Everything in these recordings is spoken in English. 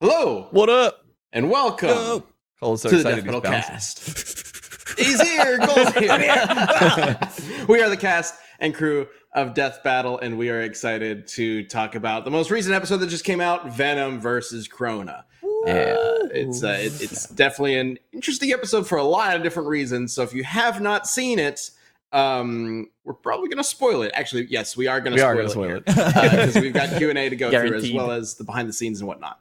Hello What up? and welcome Yo. Cole's so to the Death Battle. Cast. He's here. Cole's here. we are the cast and crew of Death Battle, and we are excited to talk about the most recent episode that just came out: Venom versus Crona. Uh, it's uh, it, it's definitely an interesting episode for a lot of different reasons. So if you have not seen it, um, we're probably going to spoil it. Actually, yes, we are going to spoil, gonna spoil it because we've got Q and A to go through as well as the behind the scenes and whatnot.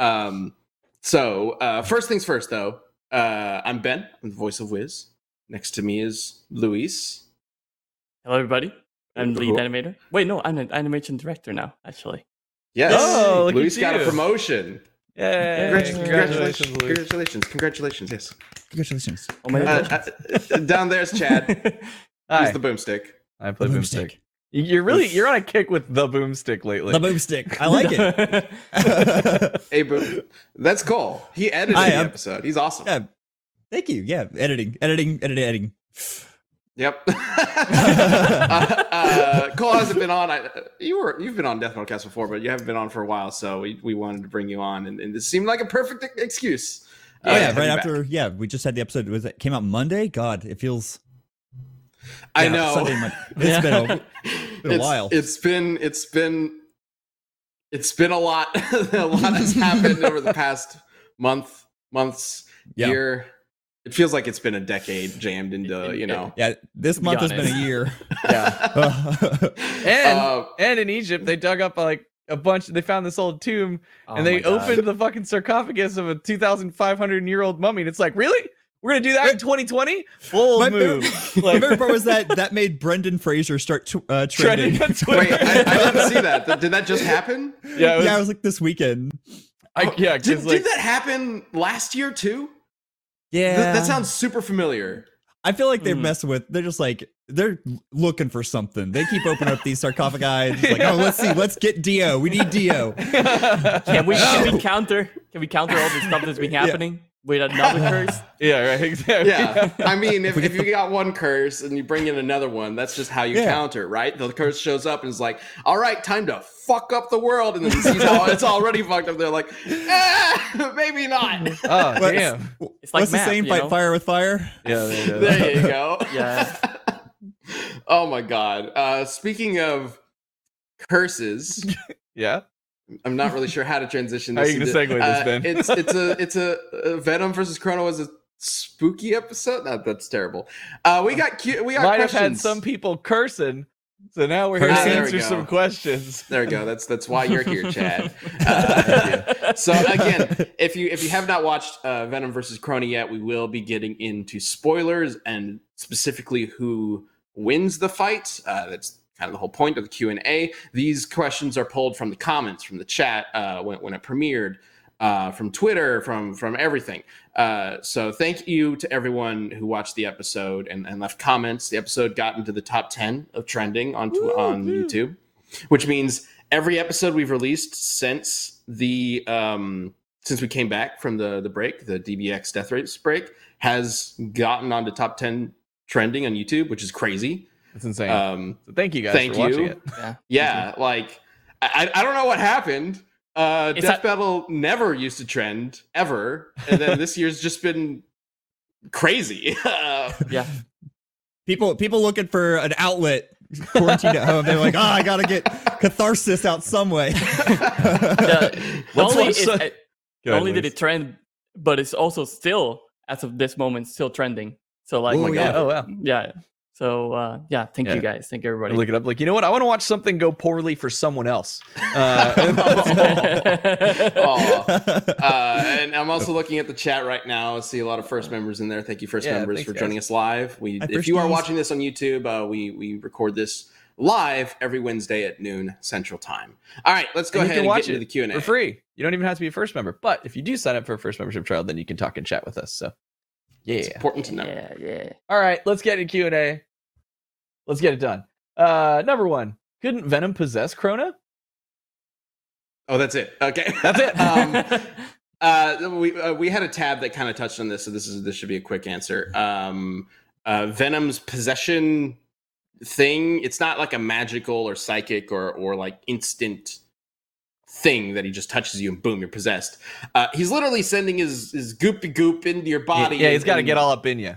Um, so uh, first things first, though, uh, I'm Ben, I'm the voice of Wiz. Next to me is Luis. Hello, everybody. I'm lead animator. Wait, no, I'm an animation director now, actually. Yes, Oh, look Luis at got a promotion. Yay. Congratu- Yay. Congratulations, Luis. congratulations, congratulations. Yes. Congratulations. Oh my Uh, god. uh, down there's Chad. He's Hi, the boomstick. I play The boomstick. You're really you're on a kick with the boomstick lately. The boomstick. I like it. Hey, boom. That's Cole. He edited Hi, the I'm- episode. He's awesome. yeah. Thank you. Yeah. Editing. Editing. Editing. Editing. Yep. uh, uh, Cole hasn't been on. I, you were you've been on Death Battle Cast before, but you haven't been on for a while, so we, we wanted to bring you on, and, and this seemed like a perfect excuse. Oh uh, yeah. Right after. back. Yeah. We just had the episode. Was it came out Monday? God, it feels. I yeah, know. Sunday, Mon- It's been a, been a It's- while. It's been it's been it's been a lot. a lot has happened over the past month, months, Yeah. year. It feels like it's been a decade jammed into you know. Yeah. This be month has been a year. Yeah. And Uh, and in Egypt they dug up like a bunch. They found this old tomb Oh and they opened the fucking sarcophagus of a 2,500 year old mummy. And it's like, really? We're gonna do that in 2020? Bold My move. My Like, favorite part was that that made Brendan Fraser start t- uh, trending. trending on Twitter. Wait, I, I didn't see that. Did that just happen? yeah, it was, yeah, it was like this weekend. I, yeah, Did, 'cause, like, did that happen last year too? Yeah. Th- that sounds super familiar. I feel like they're Mhm. messing with. They're just like they're looking for something. They keep opening up these sarcophagi. It's like, oh, let's see, let's get Dio. We need Dio. Can we, can we counter? Can we counter all the stuff that's been happening with another curse? yeah, right, exactly. Yeah, I mean, if, if you got one curse and you bring in another one, that's just how you Yeah. counter, right? The curse shows up and is like, "All right, time to fuck up the world," and then he sees how it's already fucked up. They're like, ah, "Maybe not." Oh, damn. It's like What's math, the saying? you Fight know? fire with fire. Yeah, there you go. there you go. Yeah. oh my god. Uh, speaking of curses, Yeah. I'm not really sure how to transition How this. are you gonna segue this, uh, Ben? It's it's a it's a Venom versus Crona was a spooky episode. No, that's terrible. Uh, we got cu- we got Might have had some people cursing. So now we're here to answer go. some questions. There we go. That's that's why you're here, Chad. Uh, so again, if you if you have not watched uh, Venom versus Crona yet, we will be getting into spoilers and specifically who wins the fight. Uh, that's kind of the whole point of the Q and A. These questions are pulled from the comments, from the chat uh, when when it premiered, uh, from Twitter, from from everything. Uh, so thank you to everyone who watched the episode and, and left comments. The episode got into the top ten of trending on tw- on YouTube, which means every episode we've released since the um since we came back from the the break, the DBX Death Race break, has gotten onto top ten trending on YouTube, which is crazy. It's insane. Um, so thank you guys thank for watching you. it. yeah. yeah, like I, I don't know what happened. Uh, It's Death that- Battle never used to trend ever, and then this year's just been crazy. Uh, Yeah. People people looking for an outlet quarantined at home. They're like, oh, I gotta get catharsis out some way. The- only, watch is, some- Go not ahead, only did it trend, but it's also still, as of this moment, still trending. So like, Oh my yeah, Oh wow. yeah. So uh, yeah, thank Yeah. you guys, thank you everybody. Look it up. Like, you know what? I want to watch something go poorly for someone else. Uh, Aw. uh, and I'm also looking at the chat right now. I see a lot of first members in there. Thank you, first Yeah, members, thanks, for guys. joining us live. We, Hi, if you are watching this on YouTube, uh, we we record this live every Wednesday at noon Central Time. All right, let's go And you ahead can and watch get into it the Q and A for free. You don't even have to be a first member. But if you do sign up for a first membership trial, then you can talk and chat with us. So, yeah. It's important to know. yeah, yeah. All right, let's get into Q and A. Let's get it done. Uh, number one, couldn't Venom possess Crona? Oh, that's it. Okay, That's it. um, uh, we uh, we had a tab that kind of touched on this, so this is this should be a quick answer. Um, uh, Venom's possession thing. It's not like a magical or psychic or or like instant thing that he just touches you and boom, you're possessed. Uh, he's literally sending his his goopy goop into your body. yeah, he's got to get all up in you.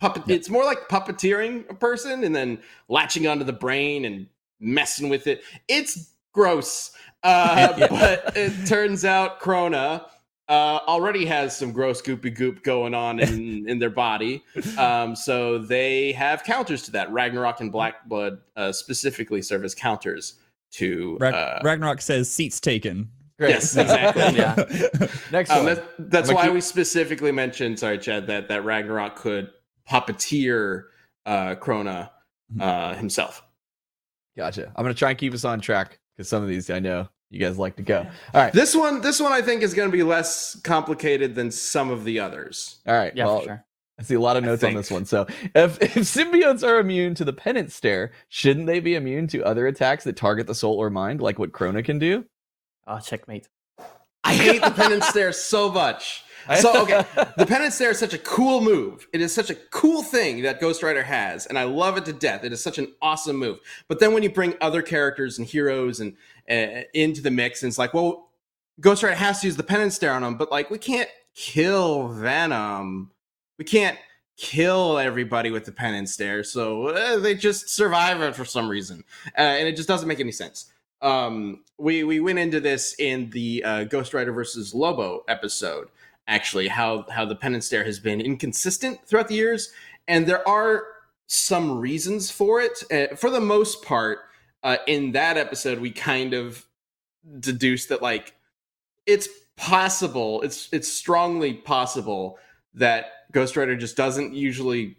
Puppet. It's more like puppeteering a person and then latching onto the brain and messing with it. It's gross. Uh, Yeah. But it turns out Crona uh, already has some gross goopy goop going on in, in their body. Um, so they have counters to that. Ragnarok and Black Blood uh, specifically serve as counters to. Rag- uh, Ragnarok says seats taken. Great. Yes, exactly. Yeah. Next Um, one. that, that's why keep- we specifically mentioned, sorry, Chad, that that Ragnarok could puppeteer uh, Crona Mm-hmm. uh, himself. Gotcha. I'm gonna try and keep us on track because some of these I know you guys like to go. All right. This one, this one, I think is going to be less complicated than some of the others. All right. Yeah, well, for sure. I see a lot of notes on this one. So, if, if symbiotes are immune to the penance stare, shouldn't they be immune to other attacks that target the soul or mind, like what Crona can do? Oh, checkmate. I hate the penance stare so much. So okay, the penance stare is such a cool move. It is such a cool thing that Ghost Rider has, and I love it to death. It is such an awesome move. But then when you bring other characters and heroes and uh, into the mix, and it's like, well, Ghost Rider has to use the penance stare on them, but like we can't kill Venom. We can't kill everybody with the penance stare, so uh, they just survive it for some reason, uh, and it just doesn't make any sense. Um, we we went into this in the uh, Ghost Rider versus Lobo episode actually how how the penance stare has been inconsistent throughout the years. And there are some reasons for it. Uh, for the most part uh, in that episode we kind of deduced that like it's possible it's it's strongly possible that ghost rider just doesn't usually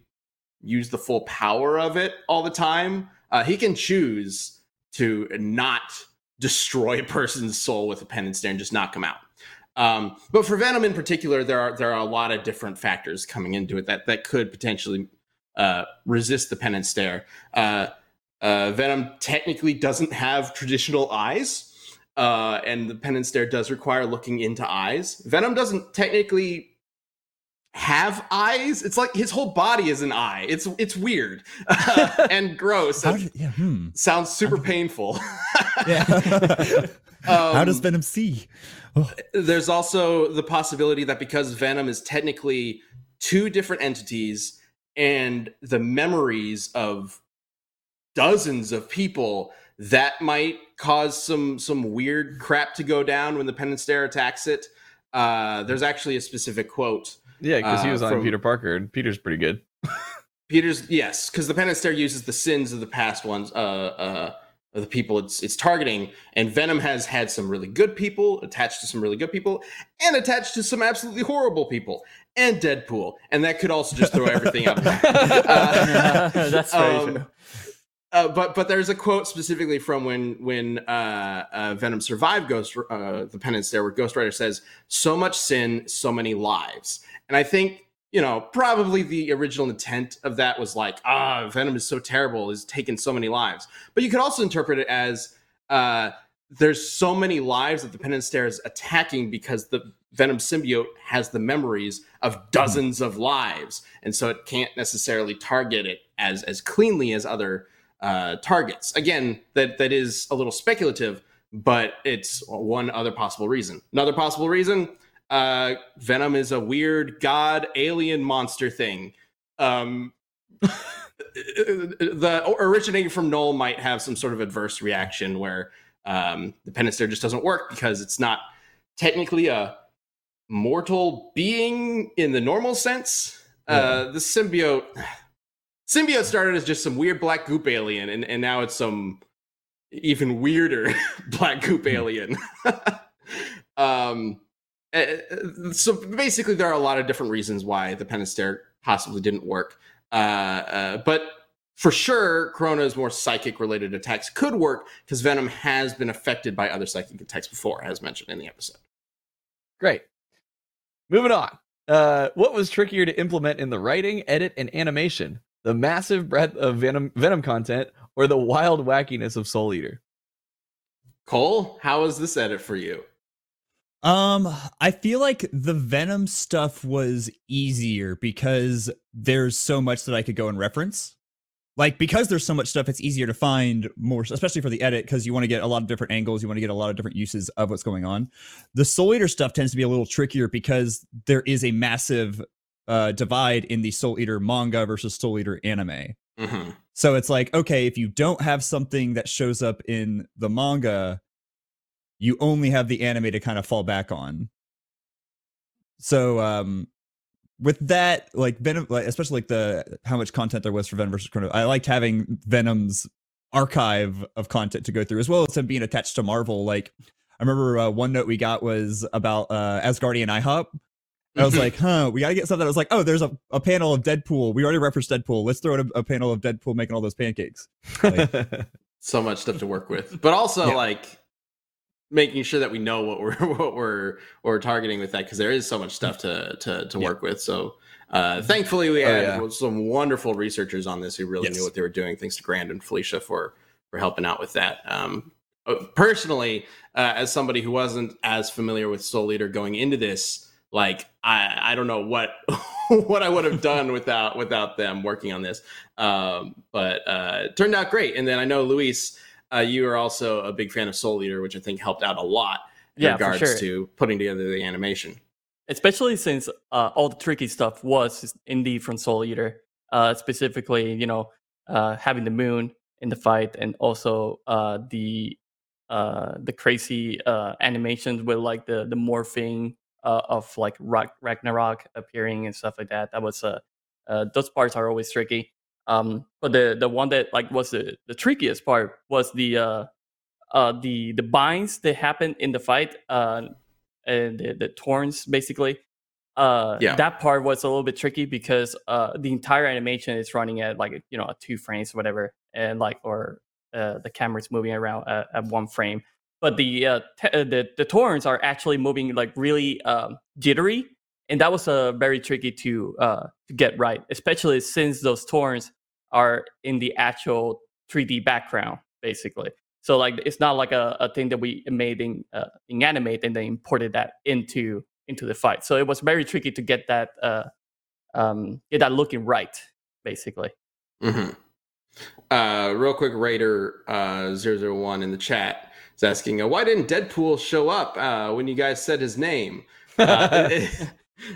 use the full power of it all the time. Uh, he can choose to not destroy a person's soul with a penance stare and just knock them out um, but for Venom in particular, there are there are a lot of different factors coming into it that that could potentially uh, resist the penance stare. Uh, uh, Venom technically doesn't have traditional eyes, uh, and the penance stare does require looking into eyes. Venom doesn't technically have eyes. It's like his whole body is an eye. It's it's weird and gross. And did, yeah, hmm. sounds super painful. yeah. How does Um, Venom see? Oh, there's also the possibility that because Venom is technically two different entities and the memories of dozens of people, that might cause some some weird crap to go down when the penance stare attacks it. Uh, there's actually a specific quote. Yeah, because he Uh, was on from- Peter Parker, and Peter's pretty good. Peter's yes, because the penance stare uses the sins of the past ones, uh, uh, of the people it's it's targeting, and Venom has had some really good people attached to some really good people, and attached to some absolutely horrible people, and Deadpool, and that could also just throw everything up. Uh, That's very um, true. Uh, but but there's a quote specifically from when when uh, uh, Venom survived Ghost uh, the Penance Stare, where Ghost Rider says, "So much sin, so many lives," and I think you know probably the original intent of that was like, ah, Venom is so terrible, has taken so many lives, but you could also interpret it as uh, there's so many lives that the Penance Stare is attacking because the Venom symbiote has the memories of dozens of lives, and so it can't necessarily target it as as cleanly as other uh, targets. Again, that that is a little speculative, but it's one other possible reason. Another possible reason: uh, Venom is a weird god alien monster thing. Um, the originating from Knull might have some sort of adverse reaction where um, the penance stare just doesn't work because it's not technically a mortal being in the normal sense. Uh, the symbiote symbiote started as just some weird black goop alien, and, and now it's some even weirder black goop alien. um, uh, so basically, there are a lot of different reasons why the penance possibly didn't work. Uh, uh, but for sure, Crona's more psychic related attacks could work because Venom has been affected by other psychic attacks before, as mentioned in the episode. Great. Moving on. Uh, what was trickier to implement in the writing, edit, and animation? The massive breadth of Venom Venom content, or the wild wackiness of Soul Eater? Cole, how was this edit for you? Um, I feel like the Venom stuff was easier because there's so much that I could go and reference. like because there's so much stuff it's easier to find more especially for the edit because you want to get a lot of different angles you want to get a lot of different uses of what's going on the soul eater stuff tends to be a little trickier because there is a massive uh, divide in the soul eater manga versus soul eater anime. Mhm. so it's like okay if you don't have something that shows up in the manga you only have the anime to kind of fall back on. So um with that like venom like especially like the how much content there was for venom versus Crona i liked having venom's archive of content to go through as well as him being attached to marvel. Like i remember uh, one note we got was about uh asgardian ihop I was like, huh, we gotta get something. I was like, oh, there's a, a panel of Deadpool. We already referenced Deadpool. Let's throw in a, a panel of Deadpool making all those pancakes. Like, so much stuff to work with, but also Yeah. like making sure that we know what we're what we're what we're targeting with that because there is so much stuff to to to Yeah. work with. So uh, thankfully, we Oh, had yeah. some wonderful researchers on this who really Yes. knew what they were doing. Thanks to Grand and Felicia for for helping out with that. Um, uh, personally, uh, as somebody who wasn't as familiar with Soul Eater going into this, like I I don't know what what I would have done without without them working on this. Um, but uh, it turned out great. And then I know Luis, uh, you are also a big fan of Soul Eater, which I think helped out a lot in Yeah, regards sure. to putting together the animation. especially since uh, all the tricky stuff was indeed from Soul Eater. Uh, specifically, you know, uh, having the moon in the fight, and also uh, the uh, the crazy uh, animations with like the the morphing uh, of like Rag- Ragnarok appearing and stuff like that. That was uh, uh, those parts are always tricky. Um, but the the one that like was the, the trickiest part was the uh, uh, the the binds that happened in the fight. Uh, and the, the torns basically uh Yeah. that part was a little bit tricky because uh the entire animation is running at like you know at two frames or whatever and like or uh the camera's moving around at, at one frame but the uh uh, the the torns are actually moving like really um jittery and that was uh very tricky to uh to get right especially since those torns are in the actual 3d background basically so like it's not like a, a thing that we made in uh, in animate and then imported that into into the fight. So it was very tricky to get that uh, um, get that looking right, basically. Mm-hmm. Uh, real quick, Raider uh, 001 in the chat is asking, uh, why didn't Deadpool show up uh, when you guys said his name? Uh, it-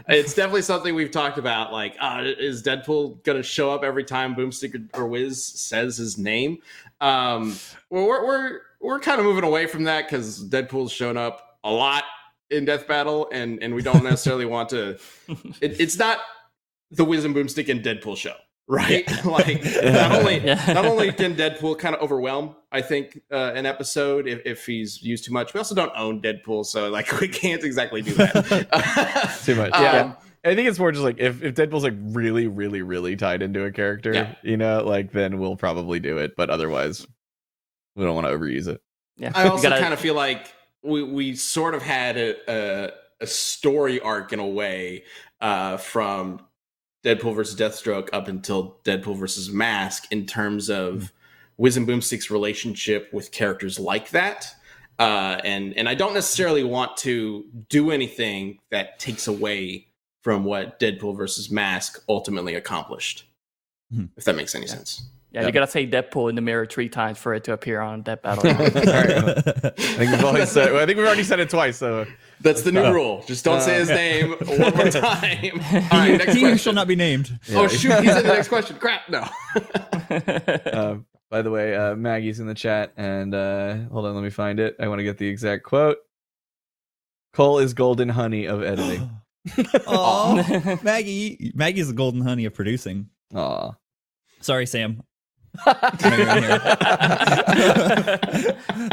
it's definitely something we've talked about. Like, uh, is Deadpool going to show up every time Boomstick or Wiz says his name? Um, well, we're we're we're kind of moving away from that because Deadpool's shown up a lot in Death Battle, and and we don't necessarily want to. It, it's not the Wiz and Boomstick and Deadpool show, right? like, not only Yeah. not only can Deadpool kind of overwhelm, I think, uh, an episode if, if he's used too much. We also don't own Deadpool, so like we can't exactly do that. Too much. Um, Yeah. I think it's more just like if, if Deadpool's like really, really, really tied into a character, Yeah. you know, like then we'll probably do it. But otherwise, we don't want to overuse it. Yeah, I also gotta- kind of feel like we we sort of had a a, a story arc in a way uh, from Deadpool versus Deathstroke up until Deadpool versus Mask in terms of Wiz and Boomstick's relationship with characters like that. Uh, and and I don't necessarily want to do anything that takes away from what Deadpool versus Mask ultimately accomplished. Mhm. If that makes any Yeah. sense. Yeah, Yeah. you gotta say Deadpool in the mirror three times for it to appear on that battle. I think we've always said. Well, I think we've already said it twice. So That's the new Uh, rule. Just don't say his uh, name one more time. All right, next he question. shall not be named. Oh shoot, he's in the next question. Crap, no. uh, by the way, uh, Maggie's in the chat, and uh, hold on, let me find it. I want to get the exact quote. Cole is golden honey of editing. Aw, Maggie. Maggie's the golden honey of producing. Aw. Sorry, Sam. I know you're in here.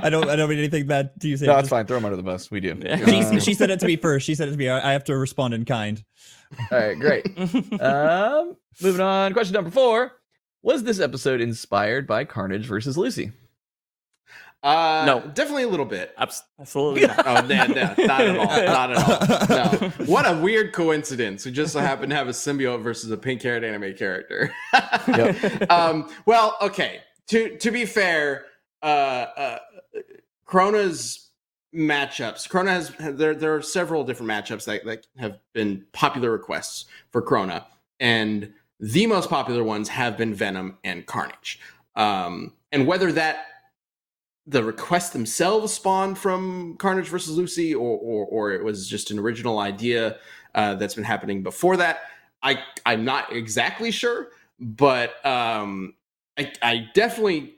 I don't. I don't mean anything bad to you, Sam. No, it's fine. Throw him under the bus. We do. Yeah. She, Um, she said it to me first. She said it to me. I, I have to respond in kind. all right, great. um, moving on. Question number four: Was this episode inspired by Carnage versus Lucy? Uh, No. definitely a little bit. Absolutely not. Oh, no, no, not at all. Not at all. No. What a weird coincidence. We just so happen to have a symbiote versus a pink-haired anime character. Yep. um, well, okay. To to be fair, uh, uh, Crona's matchups. Crona has there. There are several different matchups that, that have been popular requests for Crona, and the most popular ones have been Venom and Carnage. Um, and whether that the requests themselves spawned from Carnage versus Lucy, or or, or it was just an original idea uh, that's been happening before that, I I'm not exactly sure, but um, I I definitely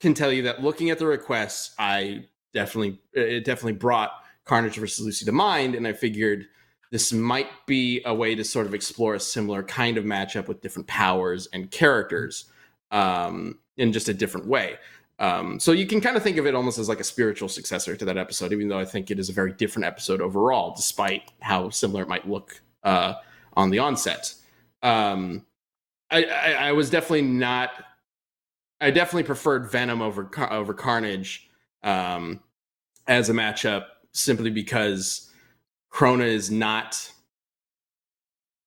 can tell you that looking at the requests, I definitely it definitely brought Carnage versus Lucy to mind, and I figured this might be a way to sort of explore a similar kind of matchup with different powers and characters um, in just a different way. Um, so you can kind of think of it almost as like a spiritual successor to that episode, even though I think it is a very different episode overall, despite how similar it might look uh, on the onset. Um, I, I, I, was definitely not. I definitely preferred Venom over over Carnage um, as a matchup, simply because Crona is not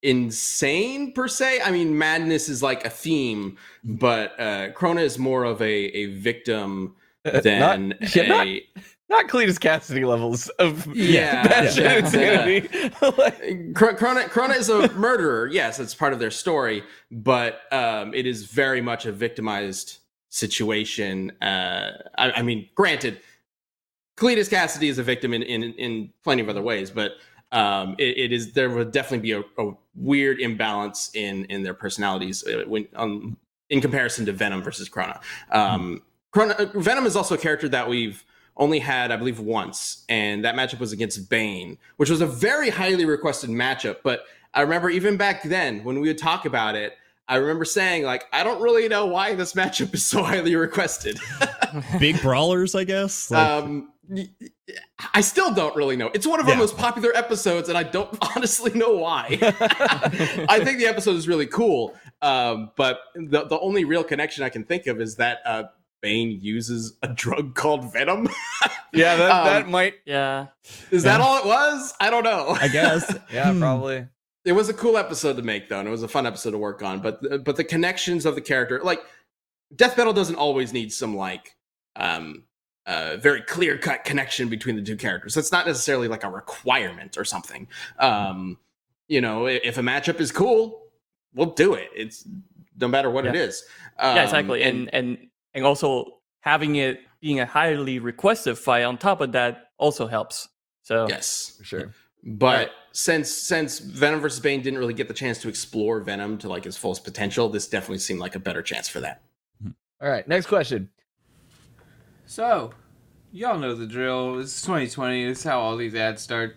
insane per se. I mean, madness is like a theme, but uh, Crona is more of a a victim uh, than not, a. Not, not Cletus Cassidy levels of yeah, yeah, insanity. Yeah. Crona, Crona is a murderer. Yes, it's part of their story, but um, it is very much a victimized situation. Uh, I, I mean, granted, Cletus Cassidy is a victim in in, in plenty of other ways, but um, it, it is there would definitely be a, a, weird imbalance in in their personalities uh, when um, in comparison to Venom versus Crona. Um, Crona. Uh, Venom is also a character that we've only had, I believe, once, and that matchup was against Bane, which was a very highly requested matchup. But I remember even back then when we would talk about it, I remember saying like, I don't really know why this matchup is so highly requested. Big brawlers, I guess. Like... Um, I still don't really know. It's one of yeah. our most popular episodes, and I don't honestly know why. I think the episode is really cool, um, but the the only real connection I can think of is that uh, Bane uses a drug called Venom. yeah, that, um, that might. Yeah, is yeah. that all it was? I don't know. I guess. yeah, hmm. probably. It was a cool episode to make, though, and it was a fun episode to work on. But but the connections of the character, like Death Battle, doesn't always need some like um, uh, very clear cut connection between the two characters. That's not necessarily like a requirement or something. Um, you know, if a matchup is cool, we'll do it. It's no matter what yeah. it is. Um, yeah, exactly. And, and and and also having it being a highly requested fight on top of that also helps. So yes, for sure. But right. Since since Venom versus Bane didn't really get the chance to explore Venom to like his fullest potential, this definitely seemed like a better chance for that. Hmm. All right, next question. So, y'all know the drill. It's 2020. It's how all these ads start.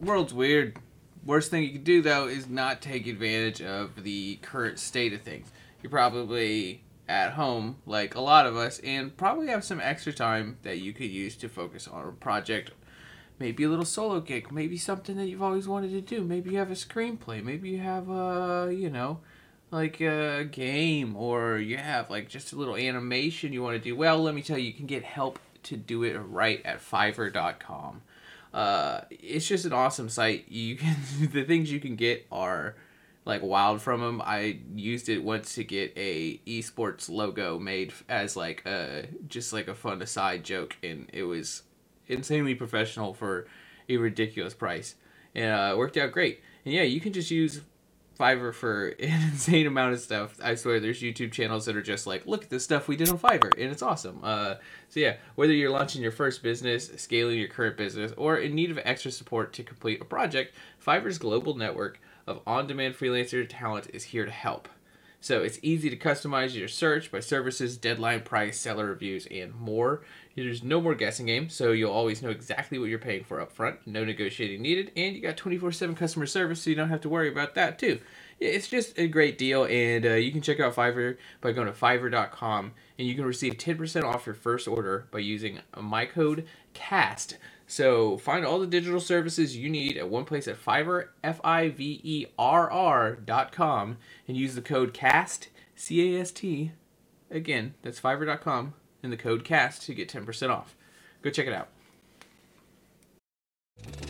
World's weird. Worst thing you can do though is not take advantage of the current state of things. You're probably at home, like a lot of us, and probably have some extra time that you could use to focus on a project. Maybe a little solo gig, maybe something that you've always wanted to do. Maybe you have a screenplay, maybe you have a, you know, like a game or you have like just a little animation you want to do, well, let me tell you, you can get help to do it right at Fiverr.com. Uh, it's just an awesome site. You can the things you can get are like wild from them. I used it once to get a esports logo made as like a just like a fun aside joke, and it was insanely professional for a ridiculous price, and uh, it worked out great. And yeah, you can just use Fiverr for an insane amount of stuff. I swear, there's YouTube channels that are just like, look at the stuff we did on Fiverr, and it's awesome. Uh, so yeah, whether you're launching your first business, scaling your current business, or in need of extra support to complete a project, Fiverr's global network of on-demand freelancer talent is here to help. So it's easy to customize your search by services, deadline price, seller reviews, and more. There's no more guessing game, so you'll always know exactly what you're paying for up front. No negotiating needed, and you got 24/7 customer service, so you don't have to worry about that too. It's just a great deal, and uh, you can check out Fiverr by going to Fiverr.com, and you can receive 10% off your first order by using my code CAST. So find all the digital services you need at one place at Fiverr, F-I-V-E-R-R dot com, and use the code CAST, C-A-S-T. Again, that's Fiverr.com, and the code CAST to get 10% off. Go check it out.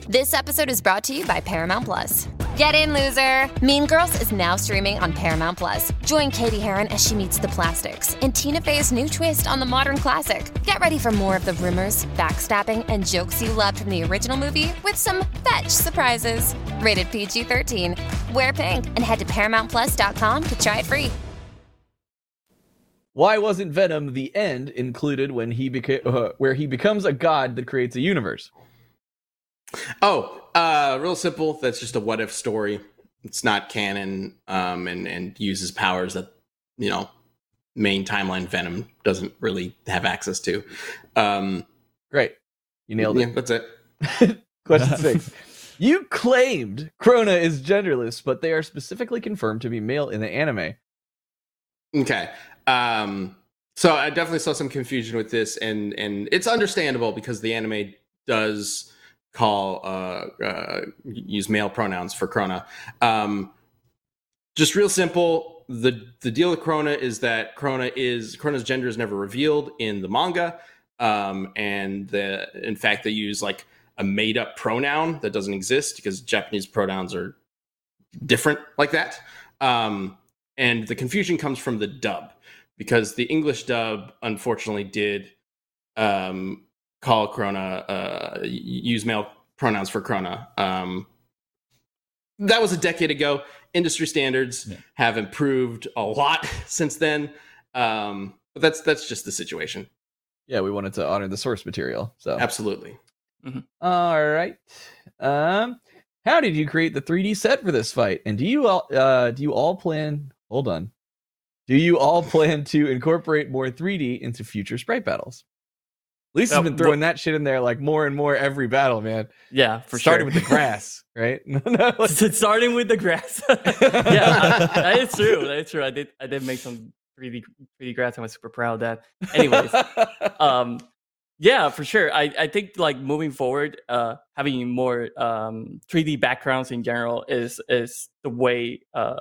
This episode is brought to you by Paramount Plus. Get in, loser! Mean Girls is now streaming on Paramount Plus. Join Cady Heron as she meets the plastics in Tina Fey's new twist on the modern classic. Get ready for more of the rumors, backstabbing, and jokes you loved from the original movie with some fetch surprises. Rated PG 13. Wear pink and head to ParamountPlus.com to try it free. Why wasn't Venom the end included when he became uh, where he becomes a god that creates a universe? Oh, uh, real simple. That's just a what if story. It's not canon, um, and and uses powers that you know main timeline Venom doesn't really have access to. Um, Great, you nailed yeah, it. that's it. Question six. You claimed Crona is genderless, but they are specifically confirmed to be male in the anime. Okay. Um, so I definitely saw some confusion with this, and and it's understandable because the anime does call uh, uh use male pronouns for Crona. Um, just real simple. The the deal with Crona is that Crona is Crona's gender is never revealed in the manga, um, and the in fact they use like a made up pronoun that doesn't exist because Japanese pronouns are different like that. Um, and the confusion comes from the dub because the English dub unfortunately did um, call Crona uh, use male pronouns for Crona. Um, that was a decade ago. Industry standards Yeah. have improved a lot since then. Um, but that's that's just the situation. Yeah, we wanted to honor the source material. So Absolutely. All right. Um, how did you create the 3D set for this fight? And do you all uh do you all plan hold on. Do you all plan to incorporate more 3D into future sprite battles? Lisa's Uh, been throwing that shit in there like more and more every battle, man. Yeah, for Starting sure. with the grass, right? No, no, like- starting with the grass. yeah, that is true. That is true. I did. I did make some 3D 3D grass. I was super proud of that. Anyways, um, yeah, for sure. I I think like moving forward, uh, having more um 3D backgrounds in general is is the way uh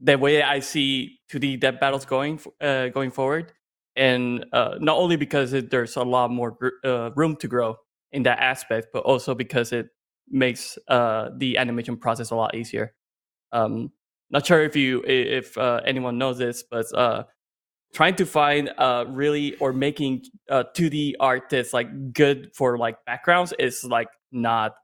the way I see 2D death battles going uh going forward, and uh not only because it, there's a lot more uh, room to grow in that aspect, but also because it makes uh the animation process a lot easier. Um, not sure if you if uh, anyone knows this, but uh, trying to find uh really or making uh 2D art that's like good for like backgrounds is like not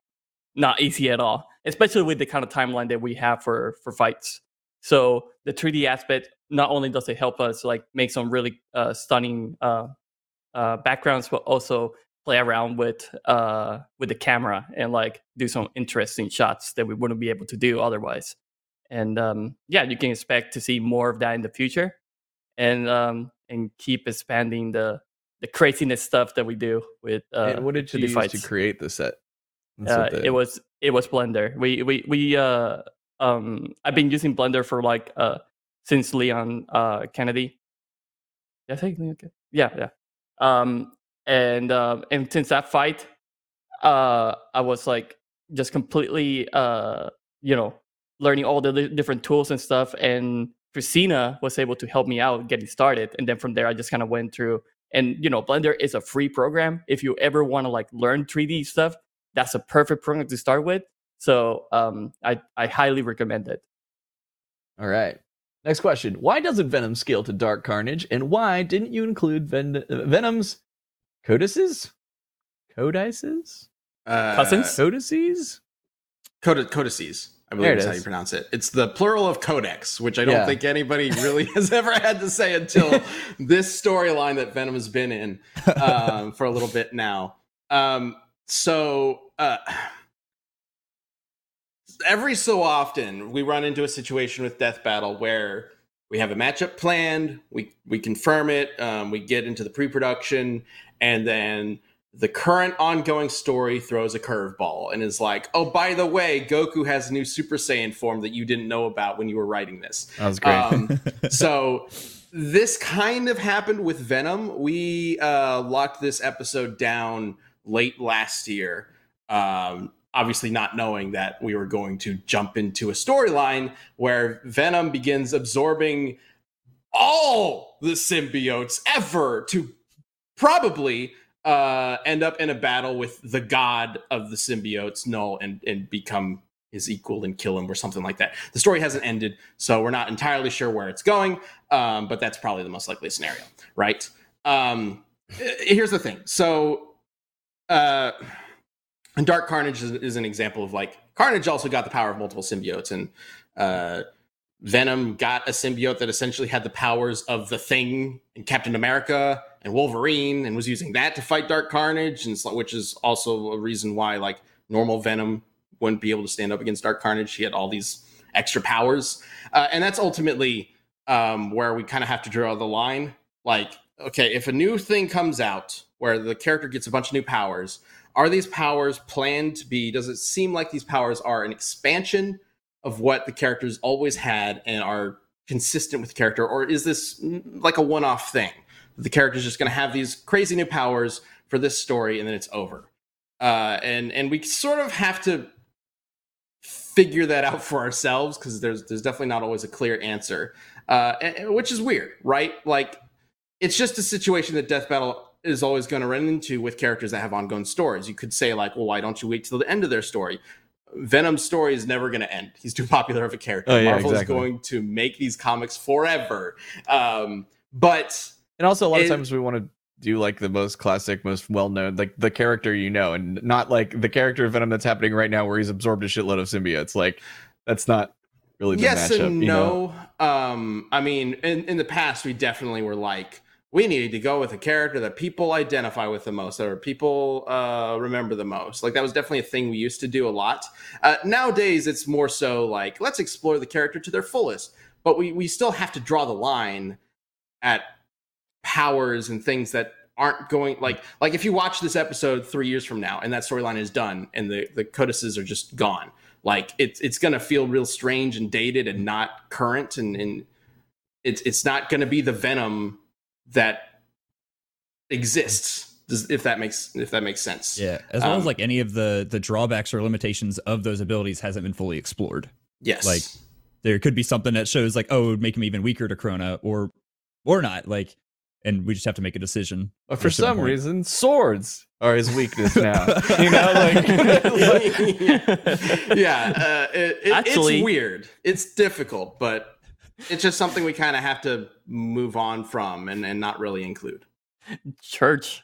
not easy at all, especially with the kind of timeline that we have for for fights. So the 3D aspect not only does it help us like make some really uh, stunning uh, uh, backgrounds, but also play around with uh, with the camera and like do some interesting shots that we wouldn't be able to do otherwise. And um, yeah, you can expect to see more of that in the future, and um, and keep expanding the the craziness stuff that we do with uh, And what did you 2D use fights. to create the set? Uh, the- it was it was Blender. We we we uh um I've been using Blender for like uh since Leon uh Kennedy. Yeah, yeah yeah. Um and uh, and since that fight, uh I was like just completely uh you know learning all the li- different tools and stuff and Christina was able to help me out getting started and then from there I just kind of went through and you know Blender is a free program if you ever want to like learn 3D stuff that's a perfect program to start with. So um, I I highly recommend it. All right. Next question. Why doesn't Venom scale to Dark Carnage? And why didn't you include Ven- Venom's codices? Codices? Uh, Cousins? Codices? Cod- codices, I believe is how you pronounce it. It's the plural of codex, which I don't Yeah. think anybody really has ever had to say until this storyline that Venom has been in um, for a little bit now. Um, so uh, every so often we run into a situation with Death Battle where we have a matchup planned, we we confirm it, um, we get into the pre-production, and then the current ongoing story throws a curveball and is like, "Oh, by the way, Goku has a new Super Saiyan form that you didn't know about when you were writing this." That was great. Um, so this kind of happened with Venom. We uh, locked this episode down late last year, um, obviously not knowing that we were going to jump into a storyline where Venom begins absorbing all the symbiotes ever to probably uh, end up in a battle with the god of the symbiotes, Knull, and and become his equal and kill him or something like that. The story hasn't ended, so we're not entirely sure where it's going, um, but that's probably the most likely scenario, right? Um, here's the thing. So, uh, and Dark Carnage is, is, an example of like Carnage also got the power of multiple symbiotes, and uh, Venom got a symbiote that essentially had the powers of the Thing and Captain America and Wolverine, and was using that to fight Dark Carnage, and which is also a reason why like normal Venom wouldn't be able to stand up against Dark Carnage. He had all these extra powers, uh, and that's ultimately um, where we kind of have to draw the line. Like, okay, if a new thing comes out where the character gets a bunch of new powers, are these powers planned to be? Does it seem like these powers are an expansion of what the characters always had and are consistent with the character, or is this like a one-off thing? The character's just going to have these crazy new powers for this story, and then it's over. Uh, and and we sort of have to figure that out for ourselves because there's there's definitely not always a clear answer, uh, and, which is weird, right? Like it's just a situation that Death Battle is always going to run into with characters that have ongoing stories. You could say like, well, why don't you wait till the end of their story? Venom's story is never going to end. He's too popular of a character. Oh, yeah, Marvel exactly. is going to make these comics forever. Um, but And also, a lot It- of times we want to do like the most classic, most well known, like the character you know, and not like the character of Venom that's happening right now where he's absorbed a shitload of symbiotes. Like, that's not really the yes matchup. and you know? no. Um, I mean, in, in the past, we definitely were like, we needed to go with a character that people identify with the most, or people uh, remember the most. Like that was definitely a thing we used to do a lot. Uh, nowadays, it's more so like let's explore the character to their fullest, but we we still have to draw the line at powers and things that aren't going like like if you watch this episode three years from now and that storyline is done and the the codices are just gone like it's it's gonna feel real strange and dated and not current and and it's it's not gonna be the venom that exists does- if that makes if that makes sense Yeah, as well Um, as like any of the the drawbacks or limitations of those abilities hasn't been fully explored. yes like, There could be something that shows like, oh, it would make him even weaker to Crona, or or not. Like, and we just have to make a decision. But for some point. reason, swords are his weakness now. you know, like, yeah, uh, it, it- Actually- it's weird. It's difficult, but it's just something we kind of have to move on from and, and not really include. church.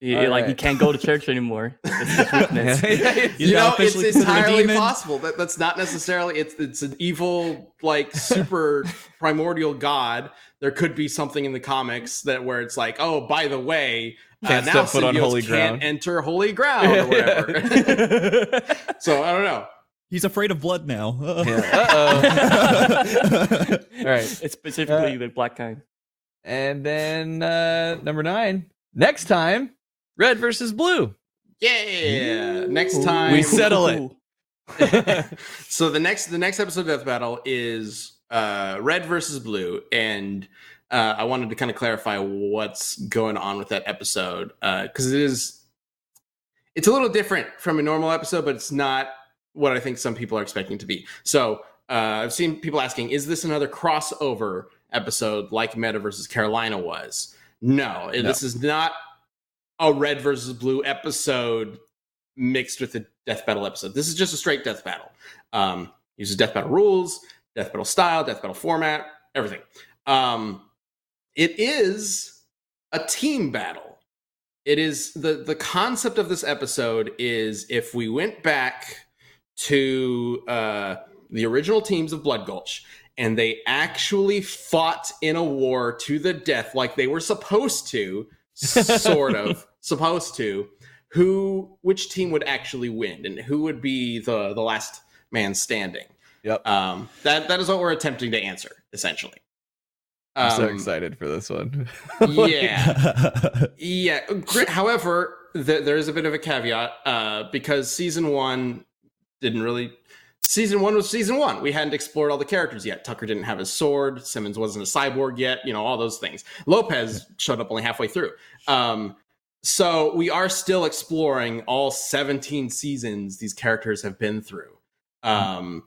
You, All like you can't go to church anymore. That's his weakness. He's you now know, it's officially considered a entirely possible. That that's not necessarily. It's it's an evil, like super primordial god. There could be something in the comics that where it's like, oh, by the way, uh, Can't now step foot on symbiotes holy can't ground. enter holy ground or whatever. so I don't know. He's afraid of blood now. Uh-oh. All right. It's specifically Uh, the black kind. And then uh number nine. Next time, red versus blue. Yeah. Next time We settle it. so the next the next episode of Death Battle is uh, red versus blue, and uh, I wanted to kind of clarify what's going on with that episode because it is it's a little different from a normal episode, but it's not what I think some people are expecting to be. So uh, I've seen people asking, "Is this another crossover episode like Meta versus Carolina was?" No, this is not a red versus blue episode mixed with a death battle episode. This is just a straight death battle. Um, uses death battle rules, death battle style, death battle format, everything. Um, it is a team battle. It is the the concept of this episode is if we went back to uh, the original teams of Blood Gulch and they actually fought in a war to the death like they were supposed to, sort of supposed to who which team would actually win and who would be the the last man standing Yep. um that that is what we're attempting to answer essentially I'm so Um, excited for this one. yeah yeah however th- there is a bit of a caveat uh because season one didn't really season one was season one. We hadn't explored all the characters yet. Tucker didn't have his sword. Simmons wasn't a cyborg yet you know all those things. Lopez showed up only halfway through. Um so we are still exploring all 17 seasons these characters have been through. Um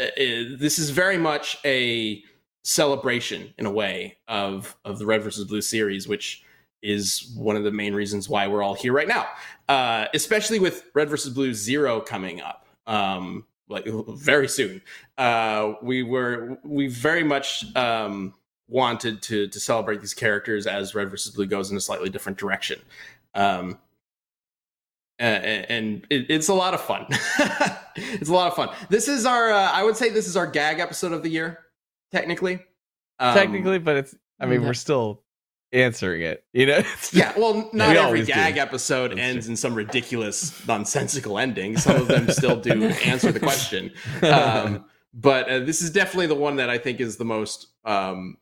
i- i- this is very much a celebration in a way of of the red versus blue series which is one of the main reasons why we're all here right now. Uh especially with red versus blue zero coming up um like very soon. Uh, we were we very much um, wanted to to celebrate these characters as Red versus Blue goes in a slightly different direction. Um, and, and it, it's a lot of fun. it's a lot of fun. This is our, uh, I would say, this is our gag episode of the year, technically. Um, Technically, but it's. I mean, yeah. we're still answering it. You know. Yeah, well, not We every always do. gag episode That's ends in some ridiculous, nonsensical ending. Some of them still do answer the question. Um, but uh, this is definitely the one that I think is the most um,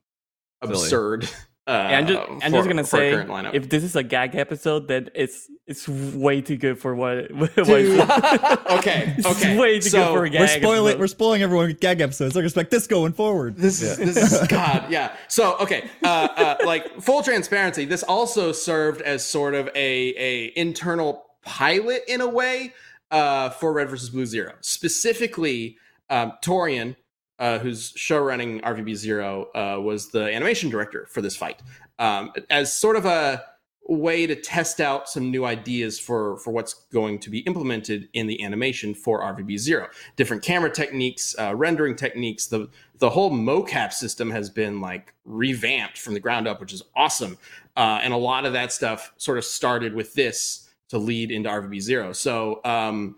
absurd. Uh, Yeah, I'm just, I'm for- just gonna say, if this is a gag episode, then it's it's way too good for what. what Dude. okay, it's okay. way too so good for a gag. We're spoiling. episode. We're spoiling everyone with gag episodes. They're expect this going forward. This is this is God, yeah. So okay, uh, uh, like full transparency, this also served as sort of a a internal pilot in a way uh, for Red versus Blue Zero. Specifically, um, Torrian, uh, who's show running RVB Zero, uh, was the animation director for this fight, um, as sort of a way to test out some new ideas for for what's going to be implemented in the animation for RVB Zero. Different camera techniques, uh, rendering techniques. The the whole mocap system has been like revamped from the ground up, which is awesome. Uh, and a lot of that stuff sort of started with this to lead into RVB Zero. So um,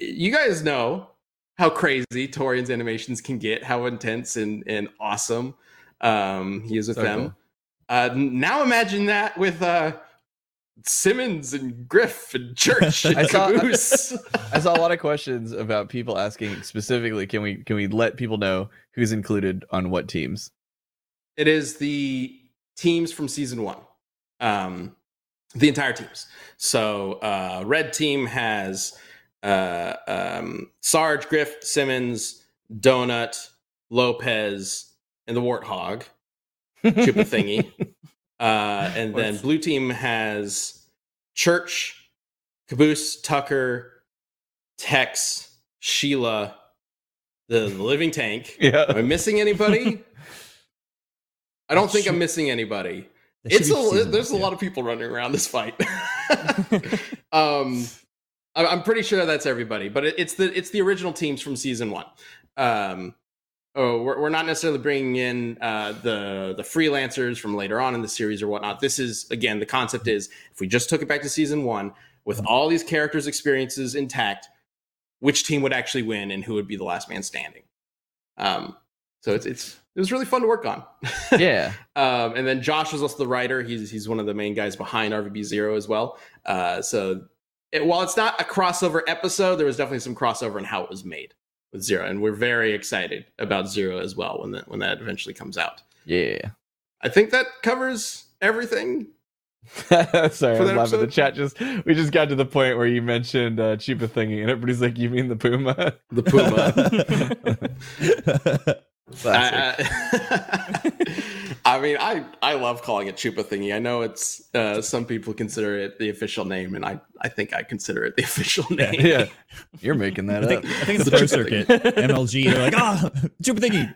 you guys know how crazy Torrian's animations can get, how intense and, and awesome um, he is with So them. cool. Uh, now imagine that with uh, Simmons and Griff and Church and I saw- Caboose. I saw a lot of questions about people asking specifically, can we can we let people know who's included on what teams? it is the teams from season one, um, the entire teams. So uh, red team has uh, um, Sarge, Griff, Simmons, Donut, Lopez, and the Warthog. Chupa thingy. Uh, and then blue team has Church, Caboose, Tucker, Tex, Sheila, the, the living tank. Yeah. Am I missing anybody? I don't think I'm missing anybody. It's a, there's a lot of people running around this fight. um, I'm pretty sure that's everybody, but it's the it's the original teams from season one. Um, oh, we're, we're not necessarily bringing in uh, the the freelancers from later on in the series or whatnot. This is again the concept is if we just took it back to season one with all these characters' experiences intact, which team would actually win and who would be the last man standing. Um, so it's it's it was really fun to work on. yeah. Um, and then Josh was also the writer. He's he's one of the main guys behind RVB Zero as well. Uh, so it, while it's not a crossover episode, there was definitely some crossover in how it was made with Zero, and we're very excited about Zero as well when that when that eventually comes out. Yeah. I think that covers everything. Sorry, I was that laughing. episode? The chat just we just got to the point where you mentioned uh, Chupa thingy, and everybody's like, "You mean the Puma?" The Puma. Classic. I, I mean, I I love calling it Chupa thingy. I know it's uh, some people consider it the official name, and I I think I consider it the official name. yeah, you're making that I up. think, I think it's the pro circuit. MLG, they're like, ah, Chupa thingy.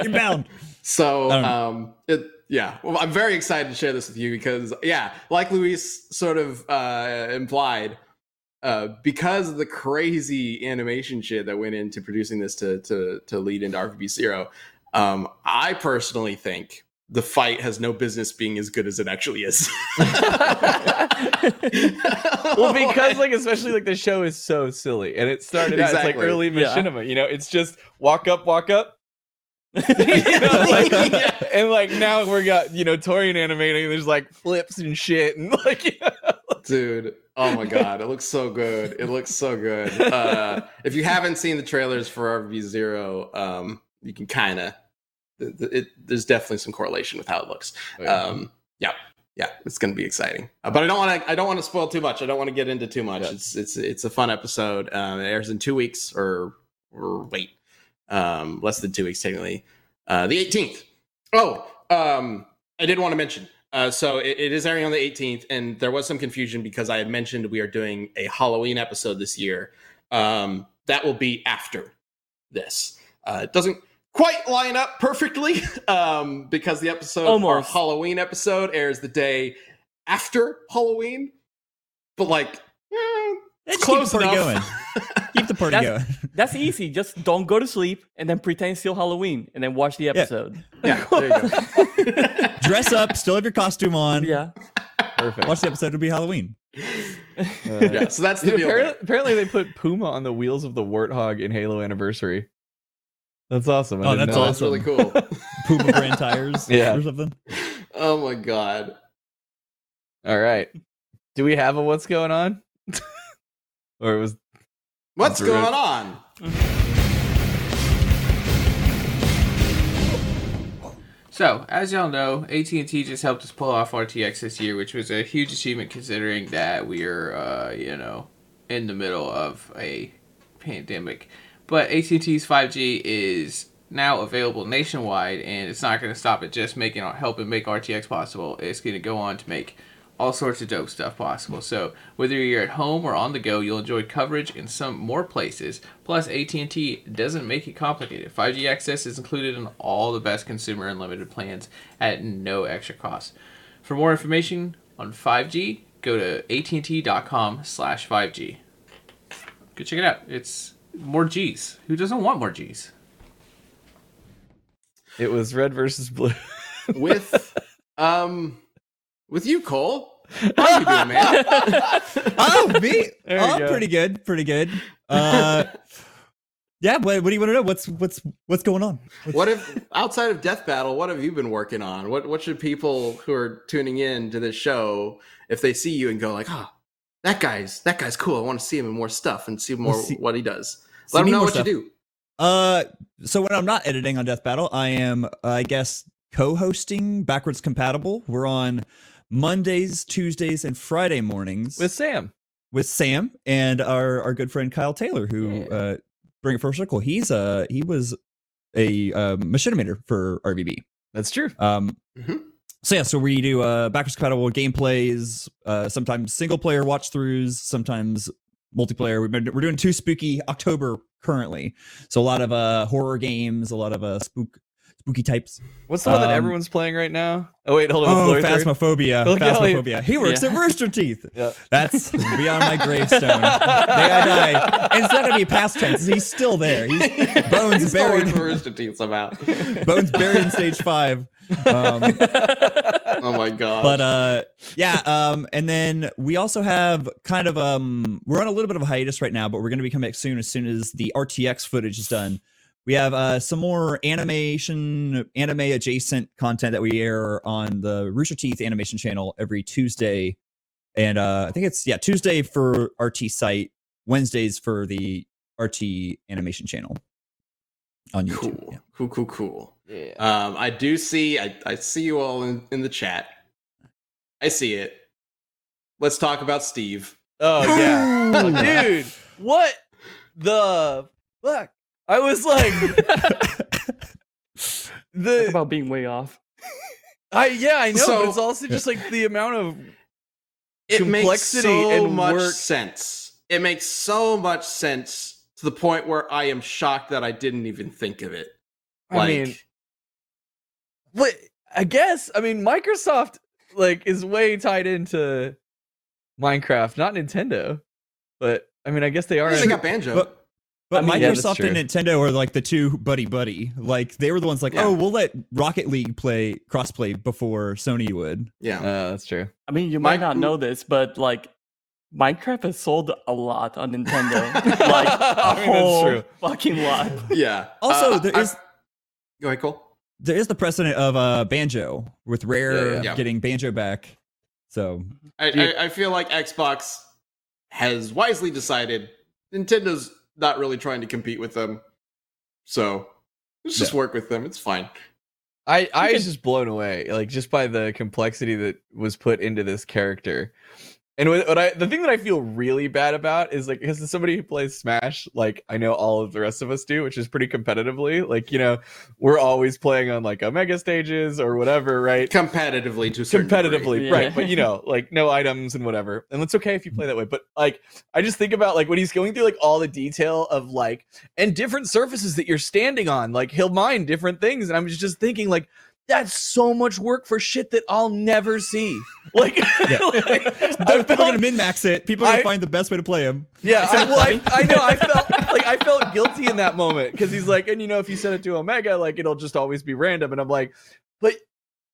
Inbound. So, I don't- um, it, yeah, well, I'm very excited to share this with you because, yeah, like Luis sort of uh, implied, uh, because of the crazy animation shit that went into producing this to to to lead into RVB Zero, um, I personally think the fight has no business being as good as it actually is. well, because like especially like the show is so silly, and it started out it's like Exactly. early Yeah. machinima. You know, it's just walk up, walk up. you know, like, Yeah. and like now we're got you know Torrian animating. There's like flips and shit, and like you know, Dude, oh my god, it looks so good. It looks so good. Uh, if you haven't seen the trailers for RV Zero, um, you can kind of. There's definitely some correlation with how it looks. Um, yeah, yeah, it's going to be exciting. Uh, but I don't want to. I don't want to spoil too much. I don't want to get into too much. Yeah. It's it's it's a fun episode. Um, it airs in two weeks, or or wait, um, less than two weeks technically. Uh, the 18th. Oh, um, I did want to mention. Uh, so it, it is airing on the 18th, and there was some confusion because I had mentioned we are doing a Halloween episode this year. Um, that will be after this. Uh, it doesn't quite line up perfectly um, because the episode, our Almost. Halloween episode, airs the day after Halloween. But like, eh, They it's just keep the party enough. Keep the party That's- going. That's easy. Just don't go to sleep and then pretend it's still Halloween and then watch the episode. Yeah, there you go. Dress up, still have your costume on. Yeah. Perfect. Watch the episode. It'll be Halloween. Uh, yeah, so that's the deal. apparently, apparently they put Puma on the wheels of the Warthog in Halo Anniversary. That's awesome. I Oh, that's know Oh, that's really cool. Puma brand tires Yeah. or something. Oh my god. All right. Do we have a what's going on? or it was What's going right. on? So, as y'all know, AT&T just helped us pull off RTX this year, which was a huge achievement considering that we are, uh, you know, in the middle of a pandemic. But AT&T's 5G is now available nationwide, and it's not going to stop at just making helping make RTX possible. It's going to go on to make all sorts of dope stuff possible. So whether you're at home or on the go, you'll enjoy coverage in some more places. Plus, AT&T doesn't make it complicated. 5G access is included in all the best consumer unlimited plans at no extra cost. For more information on 5G, go to att.com/5G. Go check it out. It's more G's. Who doesn't want more G's? it was red versus blue. With um with you, Cole. How you doing, man? Oh, me. There oh, go. pretty good. Pretty good. Uh, yeah. What, what do you want to know? What's what's what's going on? What's- what if outside of Death Battle, what have you been working on? What what should people who are tuning in to this show, if they see you and go like, oh, that guy's that guy's cool. I want to see him in more stuff and see more see- what he does. See Let me them know what stuff. you do. Uh, so when I'm not editing on Death Battle, I am, uh, I guess, co-hosting Backwards Compatible. We're on Mondays, Tuesdays, and Friday mornings with Sam. with Sam and our our good friend Kyle Taylor, who Yeah. uh, bring it full circle. He's uh he was a uh, machinimator for RVB. That's true. Um, Mhm. so yeah, so we do uh, backwards compatible gameplays, uh, sometimes single player watch throughs, sometimes multiplayer. We've been, we're doing two spooky October currently, so a lot of uh horror games, a lot of uh spook spooky types. What's the one that Um, everyone's playing right now? Oh wait, hold on. Oh, phasmophobia, Look how he- phasmophobia. He works Yeah. at Rooster Teeth. Yeah. That's beyond my gravestone. Day I die. It's not gonna be past tense. He's still there. He's bones He's buried. Rooster Teeth somehow. bones buried in stage five. Um, oh my god. but uh yeah um and then we also have kind of um we're on a little bit of a hiatus right now but we're going to be coming back soon as soon as the rtx footage is done we have uh some more animation anime adjacent content that we air on the rooster teeth animation channel every tuesday and uh i think it's yeah tuesday for rt site wednesdays for the rt animation channel on youtube cool. yeah. Cool, cool, cool. Yeah. Um, I do see. I, I see you all in, in the chat. I see it. Let's talk about Steve. Oh yeah, Oh, dude. What the fuck? I was like, Talk the about being way off. I yeah I know, So- but it's also just like the amount of It Complexity makes so and much work. sense. It makes so much sense to the point where I am shocked that I didn't even think of it. I Like, mean, what I guess I mean Microsoft like is way tied into Minecraft, not Nintendo. But I mean, I guess they are. they got Banjo. But- But I mean, yeah, Microsoft and. Nintendo are like the two buddy buddy. Like they were the ones like, Yeah. oh, we'll let Rocket League play crossplay before Sony would. yeah. Uh, that's true. I mean, you might My- not know this, but like Minecraft has sold a lot on Nintendo. like a I mean, that's whole true. fucking lot. yeah. Also, Uh, there I- is- Go ahead, Cole. There is the precedent of uh Banjo with Rare Yeah, yeah. getting Banjo back. So I, Dude. I, I feel like Xbox has wisely decided Nintendo's not really trying to compete with them. So let's just work with them. It's fine. I I was just blown away, like just by the complexity that was put into this character. And what, what I the thing that I feel really bad about is like because as somebody who plays Smash, like I know all of the rest of us do, which is pretty competitively. Like you know, we're always playing on like Omega stages or whatever, right? Competitively to competitively degree. Yeah. right but you know like no items and whatever and it's okay if you play that way but like i just think about like when he's going through like all the detail of like and different surfaces that you're standing on like he'll mine different things and i'm just thinking like that's so much work for shit that I'll never see. Like, Yeah. like, I felt- gonna min max it. People are gonna I- find the best way to play him. yeah, I, well, I, I know. I felt like I felt guilty in that moment because he's like, and you know, if you send it to Omega, like it'll just always be random. And I'm like, but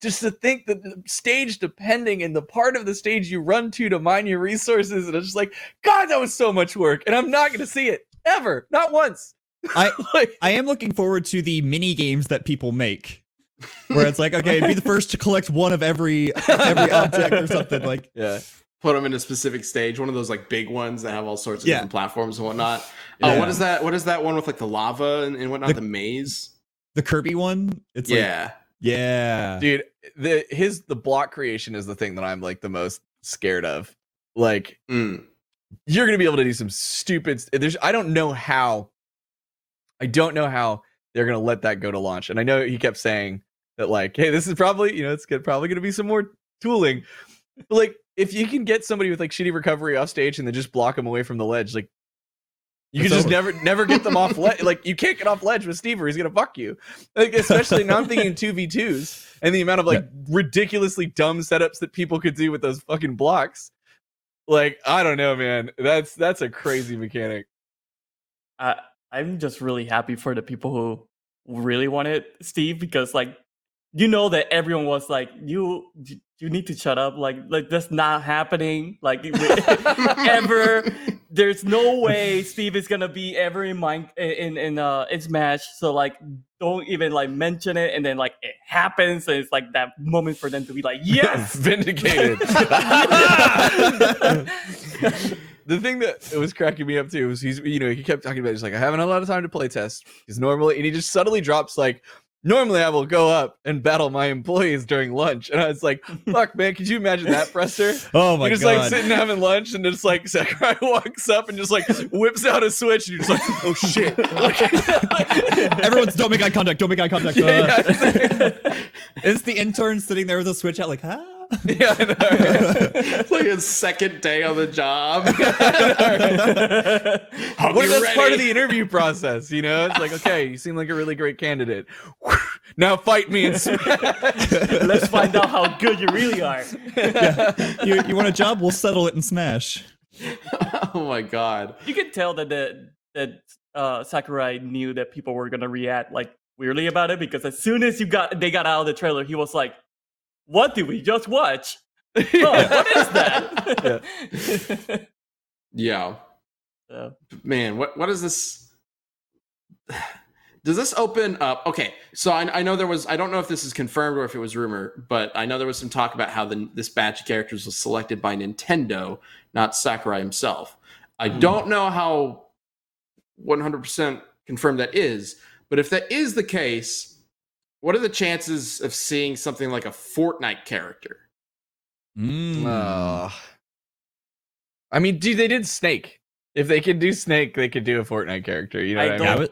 just to think that the stage depending and the part of the stage you run to to mine your resources, and it's just like, God, that was so much work, and I'm not gonna see it ever, not once. I Like, I am looking forward to the mini games that people make. Where it's like, okay, be the first to collect one of every every object or something. Like yeah, Put them in a specific stage, one of those like big ones that have all sorts of Yeah. different platforms and whatnot. Oh, Yeah. what is that? What is that one with like the lava and, and whatnot? The- The, maze. the Kirby one. It's like yeah. yeah. dude, the his the block creation is the thing that I'm like the most scared of. Like, Mm. you're gonna be able to do some stupid. There's I don't know how. I don't know how they're gonna let that go to launch. And I know he kept saying that like, hey, this is probably you know it's good, probably gonna be some more tooling. But like, if you can get somebody with like shitty recovery off stage and then just block them away from the ledge, like. You It's can just over. never, never get them off ledge. Like you can't get off ledge with Steve, or he's gonna fuck you. Like especially now, I'm thinking two v twos and the amount of like ridiculously dumb setups that people could do with those fucking blocks. Like I don't know, man. That's that's a crazy mechanic. I I'm just really happy for the people who really wanted Steve because like you know that everyone was like you you need to shut up. Like like that's not happening. Like ever there's no way Steve is gonna be ever in mind in in uh in Smash so like don't even like mention it and then like it happens and it's like that moment for them to be like yes! Vindicated. the thing that was cracking me up too was he's you know he kept talking about he's like I haven't had a lot of time to play test. Because normally and he just subtly drops like normally I will go up and battle my employees during lunch and I was like fuck man could you imagine that presser Oh my you're just god. like sitting having lunch and just like Sakurai walks up and just like whips out a switch and you're just like oh shit Everyone's don't make eye contact. Don't make eye contact. yeah, Uh, yeah. It's the intern sitting there with a switch out, like, ah. yeah, I know. It's like his second day on the job. I'll What be if that's part of the interview process? You know, it's like, okay, you seem like a really great candidate. now fight me and smash. let's find out how good you really are You you want a job? We'll settle it and smash. oh my god. you can tell that the that uh Sakurai knew that people were gonna react like weirdly about it because as soon as you got they got out of the trailer, he was like, "What did we just watch? Oh, what is that?" Yeah. So, man what what is this does this open up okay so I, I know there was i don't know if this is confirmed or if it was rumor but i know there was some talk about how the, this batch of characters was selected by nintendo not sakurai himself i hmm. don't know how 100% confirmed that is but if that is the case what are the chances of seeing something like a fortnite character Mm. Uh, I mean, dude, they did Snake. If they could do Snake, they could do a Fortnite character. You know I what I mean?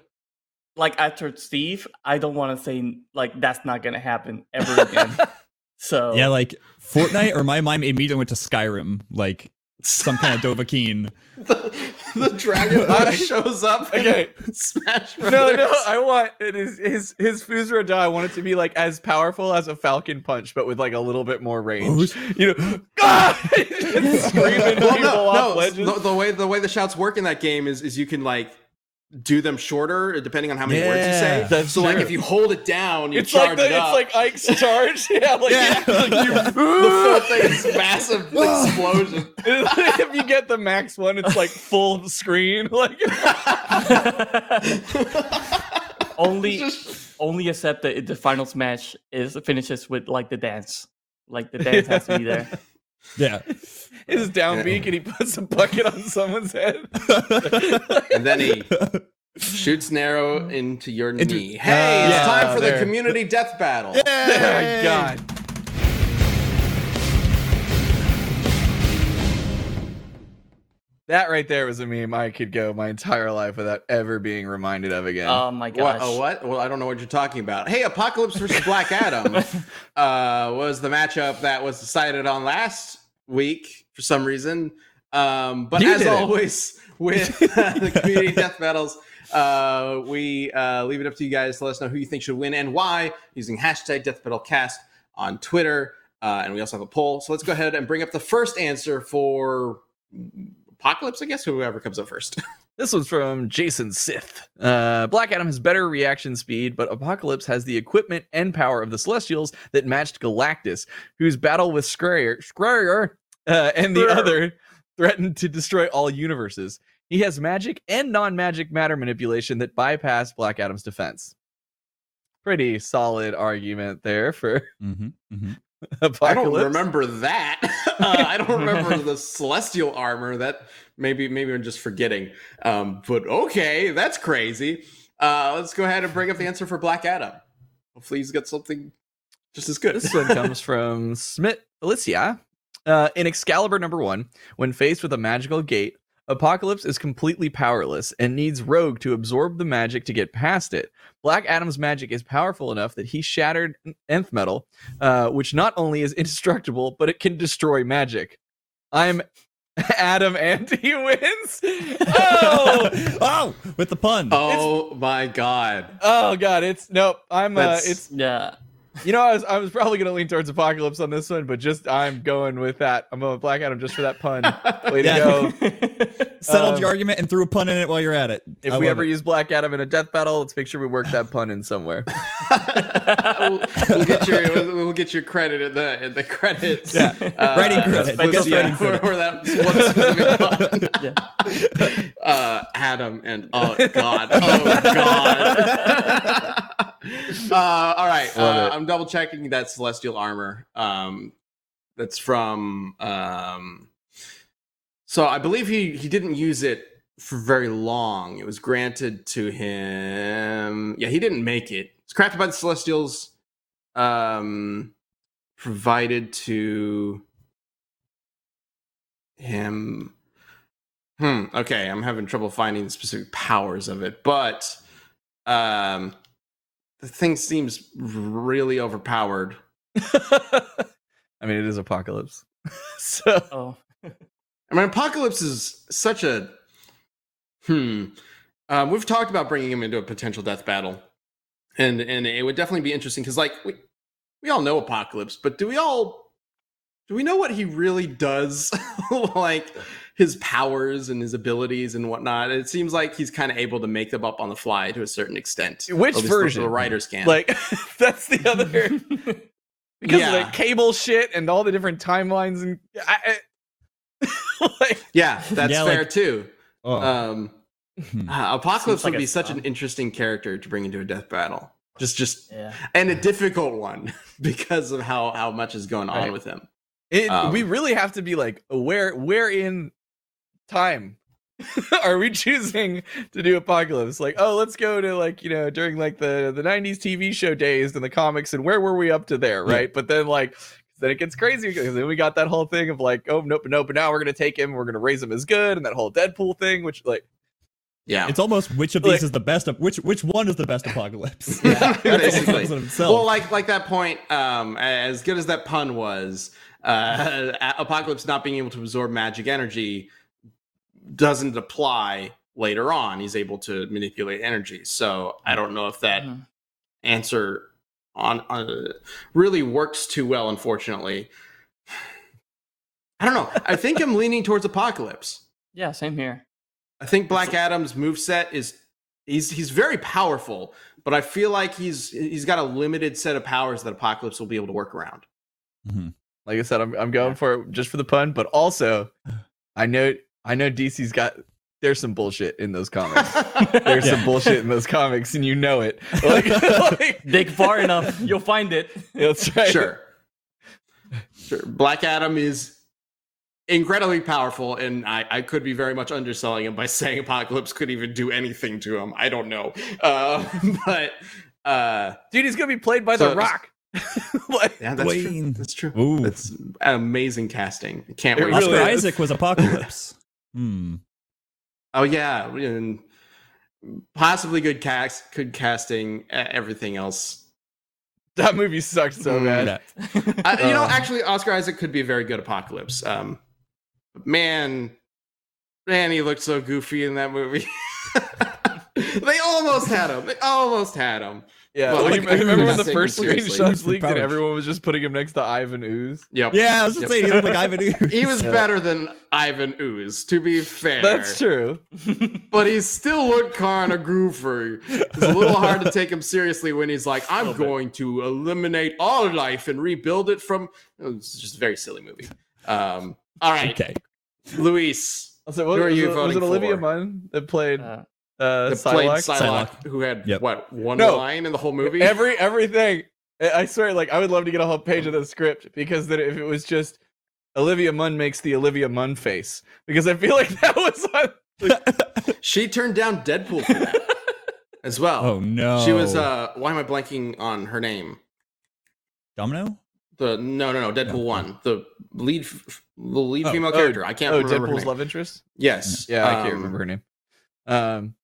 Like after Steve, I don't want to say like that's not gonna happen ever again. so yeah, like Fortnite or my mind immediately went to Skyrim, like some kind of Dovahkiin. the, the dragon Ball shows up Okay. in smash No, Brothers. no, I want it is his his Fus Ro Dah. I want it to be like as powerful as a Falcon Punch, but with like a little bit more range. You know, ah! screaming well, people no, off no. ledges. The, the way the way the shouts work in that game is is you can like do them shorter depending on how many words you say. that's so like if you hold it down, you it's like charge the, it it's like Ike's charge. Yeah, like, Yeah. like you, the full thing is massive explosion. if you get the max one, it's like full screen. Like only only accept that the final smash is finishes with like the dance. Like the dance has to be there. Yeah. His down beak and he puts a bucket on someone's head. and then he shoots an arrow into your Into- knee. Hey, it's Yeah, time for there. the community death battle. Oh my god. That right there was a meme I could go my entire life without ever being reminded of again. Oh my What? Oh, what? Well, I don't know what you're talking about. Hey, Apocalypse versus Black Adam uh, was the matchup that was decided on last week for some reason. Um, but You as did it. always, with the community death battles. Uh, we uh, leave it up to you guys to let us know who you think should win and why using hashtag Death Battle Cast on Twitter. Uh, and we also have a poll. So let's go ahead and bring up the first answer for Apocalypse, I guess, whoever comes up first. This one's from Jason Sith. Uh, Black Adam has better reaction speed, but Apocalypse has the equipment and power of the Celestials that matched Galactus, whose battle with Scryer, Scryer uh, and the Scryer. other threatened to destroy all universes. He has magic and non-magic matter manipulation that bypass Black Adam's defense. Pretty solid argument there for Mm-hmm, mm-hmm. Apocalypse. I don't remember that. uh, I don't remember the celestial armor. That maybe maybe I'm just forgetting. Um, but okay, that's crazy. Uh, let's go ahead and bring up the answer for Black Adam. Hopefully, he's got something just as good. This one comes from Smith Alicia. Uh, in Excalibur number one, when faced with a magical gate, Apocalypse is completely powerless and needs Rogue to absorb the magic to get past it. Black Adam's magic is powerful enough that he shattered Nth Metal, uh, which not only is indestructible, but it can destroy magic. I'm Adam and he wins. Oh, oh, with the pun. oh my god! oh god, it's nope. I'm uh, it's Yeah. You know, I was I was probably gonna lean towards Apocalypse on this one, but just I'm going with that. I'm going with Black Adam just for that pun. Way to Yeah. go! Settled um, your argument and threw a pun in it while you're at it. If I we ever it. use Black Adam in a death battle, let's make sure we work that pun in somewhere. we'll, we'll get your we'll, we'll get your credit in the in the credits. Yeah. Uh, Writing credit. with- We'll yeah, writing for, for that one uh, Adam and oh god, oh god. uh, all right, Love uh, it. I'm double checking that celestial armor. Um, that's from. Um, so I believe he he didn't use it for very long. It was granted to him. Yeah, he didn't make it. It's crafted by the Celestials. Um, provided to him. Hmm. Okay, I'm having trouble finding the specific powers of it, but um, the thing seems really overpowered. I mean, it is Apocalypse, so Oh. I mean, Apocalypse is such a hmm. Um, we've talked about bringing him into a potential death battle, and and it would definitely be interesting because, like, we we all know Apocalypse, but do we all do we know what he really does? like his powers and his abilities and whatnot. It seems like he's kind of able to make them up on the fly to a certain extent. Which At least the- version? The writers can. like that's the other because of the cable shit and all the different timelines and I, I, like, yeah, that's Yeah, fair like- too. Oh. Um, Hmm. uh, Apocalypse like would be a such an interesting character to bring into a death battle. Just, just, Yeah. and a difficult one because of how how much is going on Right. with him. it, Um, we really have to be like where where in time are we choosing to do apocalypse like oh let's go to like you know during like the the 90s tv show days and the comics and where were we up to there right but then like then it gets crazy because then we got that whole thing of like oh nope nope but now we're gonna take him we're gonna raise him as good and that whole deadpool thing which like Yeah, It's almost which of these Like- is the best of which which one is the best apocalypse. Yeah, basically. opposite well, like like that point. Um, as good as that pun was, uh, Apocalypse not being able to absorb magic energy doesn't apply later on. He's able to manipulate energy. So I don't know if that Mhm. answer on, on really works too well. Unfortunately, I don't know. I think I'm leaning towards Apocalypse. Yeah, same here. I think Black Adam's move set is he's he's very powerful, but I feel like he's he's got a limited set of powers that Apocalypse will be able to work around. Mhm. like i said i'm, I'm going for it just for the pun but also i know i know dc's got there's some bullshit in those comics there's Yeah. some bullshit in those comics and you know it like, like- Dig far enough, you'll find it. that's right sure. Sure. Black Adam is incredibly powerful, and I, I could be very much underselling him by saying Apocalypse could even do anything to him. I don't know. Uh, but uh, dude he's gonna be played by So- the rock like, yeah, that's true. That's true. Ooh. That's amazing casting. Can't It wait. really Oscar is. Isaac was apocalypse. Hmm. Oh yeah, and possibly good cast, good casting. Everything else, that movie sucked so Mm. bad uh, you know. Uh. Actually, Oscar Isaac could be a very good Apocalypse. Um, man, Man, he looked so goofy in that movie. they almost had him. They almost had him. Yeah, Well, like, like, remember when the first seriously. screenshots leaked and everyone was just putting him next to Ivan Ooze? Yep. Yeah, I was just Yep. saying he looked like Ivan Ooze. He was better than Ivan Ooze, to be fair. That's true. But he still looked kind of goofy. It's a little hard to take him seriously when he's like, I'm going to eliminate all life and rebuild it from. It's just a very silly movie. Um, all right, Okay. Luis, So what, Who are was, you it, was voting it Olivia for? Munn that played Uh, uh, that played Psylocke? Psylocke, who had Yep. what one No. line in the whole movie? Every everything. I I swear, like I would love to get a whole page of the script because then if it was just Olivia Munn makes the Olivia Munn face because I feel like that was on. she turned down Deadpool for that as well. Oh no. She was. uh Why am I blanking on her name? Domino. The no, no, no. Deadpool No. one. The lead, f- the lead Oh. female Oh, character. I can't oh, remember. her Deadpool's name. love interest. Yes. Yeah, I can't um, remember her name. Um,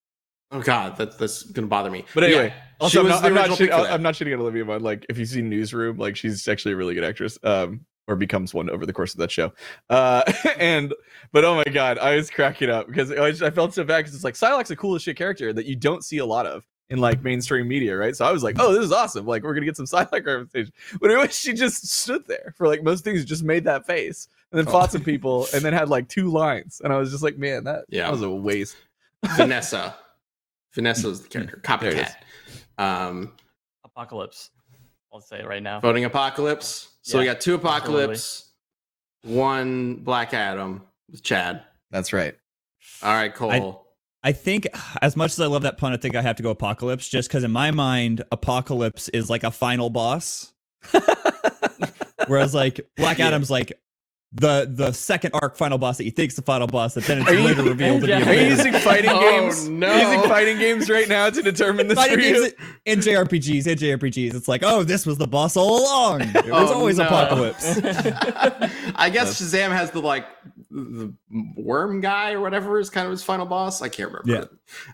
Oh God, that, that's gonna bother me. but anyway, Yeah, also I'm not, I'm, not original shit, pick for that. I'm not shitting on Olivia Munn. Like if you see Newsroom, like she's actually a really good actress. Um, or becomes one over the course of that show. Uh, and but oh my god, I was cracking up because I, just, I felt so bad because it's like Psylocke's a coolest shit character that you don't see a lot of in like mainstream media, right? So I was like, oh, this is awesome. Like we're gonna get some Psylocke representation. But it was she just stood there for like most things, just made that face and then fought some people and then had like two lines, and I was just like, man, that, Yeah. that was a waste. Vanessa. Vanessa is the character. There it is. Copycat. Um, Apocalypse. I'll say it right now. voting apocalypse. So we got two apocalypse, one Black Adam with Chad. That's right. All right, Cole. I think as much as I love that pun, I think I have to go Apocalypse just because in my mind, Apocalypse is like a final boss. Whereas like Black Yeah. Adam's like the the second arc final boss that you think's the final boss that then it's Are you- later revealed to be Yeah. a Are you using fighting Oh, games? no. Are you using fighting games right now to determine this Fighting for you? games in JRPGs, in JRPGs, it's like, oh, this was the boss all along. It was Oh, always no. Apocalypse. I guess Shazam has the like the worm guy or whatever is kind of his final boss. I can't remember.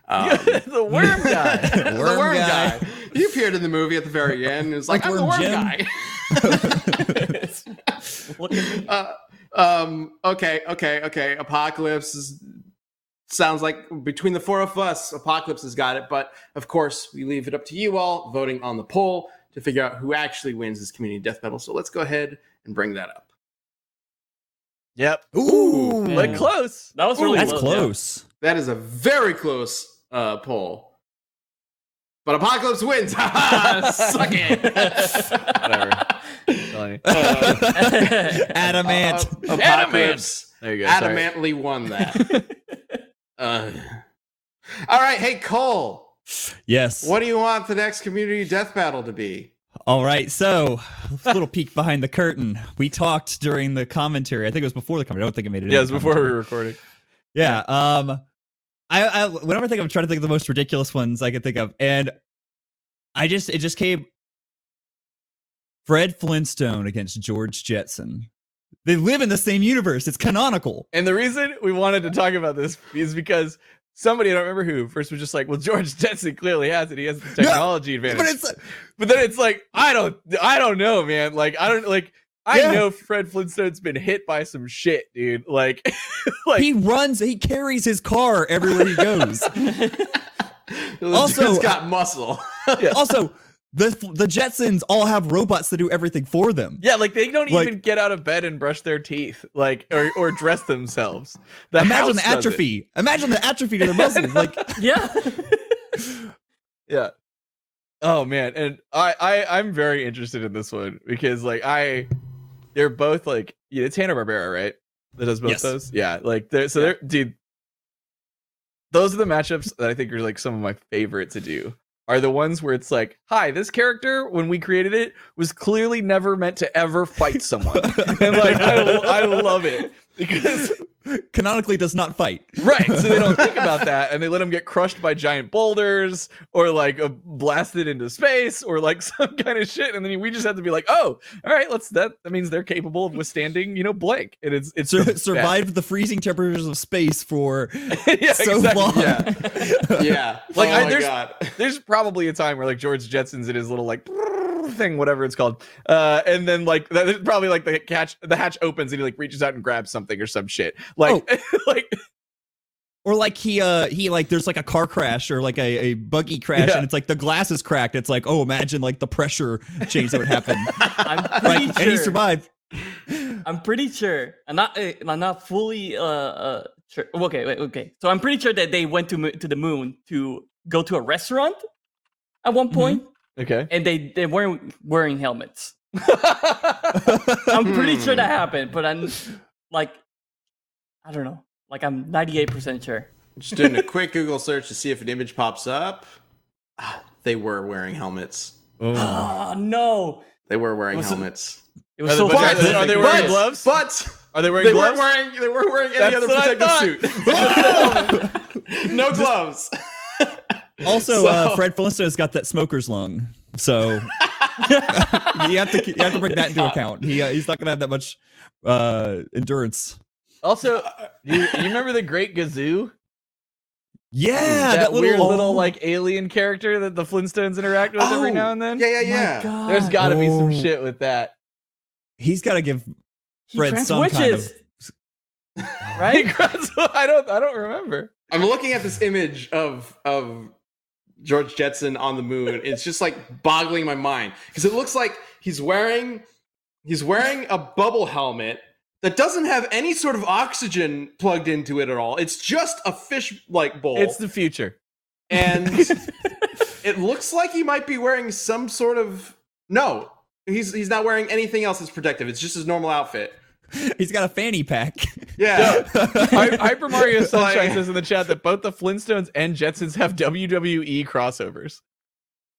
Um, the worm guy. the Worm worm guy. guy. He appeared in the movie at the very end. It's like, Like I'm the Worm worm Jim. guy. Look at me. uh, um. Okay. Okay. Okay. Apocalypse is, sounds like between the four of us, Apocalypse has got it. But of course, we leave it up to you all voting on the poll to figure out who actually wins this community death battle. So let's go ahead and bring that up. Yep. Ooh, Yeah. But close. That was really that's close, yeah. That is a very close uh, poll. But Apocalypse wins. Suck it. Whatever. Telling you. Adamant. Uh, Apocalypse There you go. sorry. adamantly won that. Uh, all right, hey Cole, yes. what do you want the next community death battle to be? All right, so a little peek behind the curtain. We talked during the commentary. I think it was before the commentary. I don't think it made it. Yeah, it was before we commentary. were recording. Yeah. Um, I, I whenever I think I'm trying to think of the most ridiculous ones I could think of, and I just it just came. Fred Flintstone against George Jetson. They live in the same universe. It's canonical. And the reason we wanted to talk about this is because somebody, I don't remember who, first was just like, well, George Jetson clearly has it. He has the technology advantage. But it's But then it's like, I don't, I don't know, man. Like, I don't like. I Yeah. know Fred Flintstone's been hit by some shit, dude. Like, like he runs. He carries his car everywhere he goes. Also- It's got muscle. also, the the Jetsons all have robots that do everything for them. Yeah, like they don't Like- even get out of bed and brush their teeth, like or or dress themselves. The Imagine the does it. atrophy. Imagine the atrophy to their muscles. Like yeah. Yeah. Oh man, and I I I'm very interested in this one because like I, they're both like yeah, it's Hanna Barbera, right? That does both Yes. those. Yeah, like they're so they're dude. Those are the matchups that I think are like some of my favorite to do. Are the ones where it's like, hi, this character when we created it was clearly never meant to ever fight someone, and like I, I love it. Because canonically does not fight. right so they don't think about that and they let them get crushed by giant boulders or like uh, blasted into space or like some kind of shit and then we just have to be like oh all right let's that that means they're capable of withstanding you know blank and it's it's Sur- the survived the freezing temperatures of space for yeah, so exactly, long. yeah yeah. Like, oh I- my there's- god. there's probably a time where like George Jetson's in his little like thing, whatever it's called, uh, and then like that- there's probably like the catch the hatch opens and he like reaches out and grabs something or some shit. Like like or like he uh he like there's like a car crash or like a, a buggy crash Yeah. and it's like the glass is cracked. It's like, oh imagine like the pressure change that would happen. I'm pretty right? And he sure. survived. I'm pretty sure. I'm not. uh, I'm not fully uh, uh sure. Okay, wait, okay. So I'm pretty sure that they went to to the moon to go to a restaurant at one point, Okay. and they they weren't wearing helmets. I'm pretty sure that happened, but I'm like, I don't know. Like I'm 98 percent sure. Just doing a quick Google search to see if an image pops up. Ah, They were wearing helmets. Oh no! They were wearing What's it- helmets. It was Are so they- are they- are they wearing gloves? But Are they wearing they gloves? weren't wearing. They weren't wearing any That's other protective suit. no gloves. Also, So- uh, Fred Flintstone's got that smoker's lung, so you have to you have to bring that into account. He uh, he's not gonna have that much uh, endurance. Also, you, you remember the Great Gazoo? Yeah, that, that, weird little, little like alien character that the Flintstones interact with every Oh, now and then. Yeah, yeah, yeah. There's got to be some Oh. shit with that. He's got to give Fred some kind of. right? I don't. I don't remember. I'm looking at this image of of George Jetson on the moon. It's just like boggling my mind because it looks like he's wearing he's wearing a bubble helmet that doesn't have any sort of oxygen plugged into it at all. It's just a fish like bowl. It's the future. and it looks like he might be wearing some sort of no. He's he's not wearing anything else that's protective. It's just his normal outfit. He's got a fanny pack. Yeah. Hy- Hyper Mario Sunshine Like- says in the chat that both the Flintstones and Jetsons have WWE crossovers.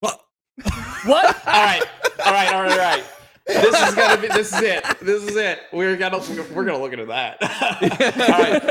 What? What? all right. All right. All right. All right. This is gonna be. This is it. This is it. We're gonna we're gonna look into that. all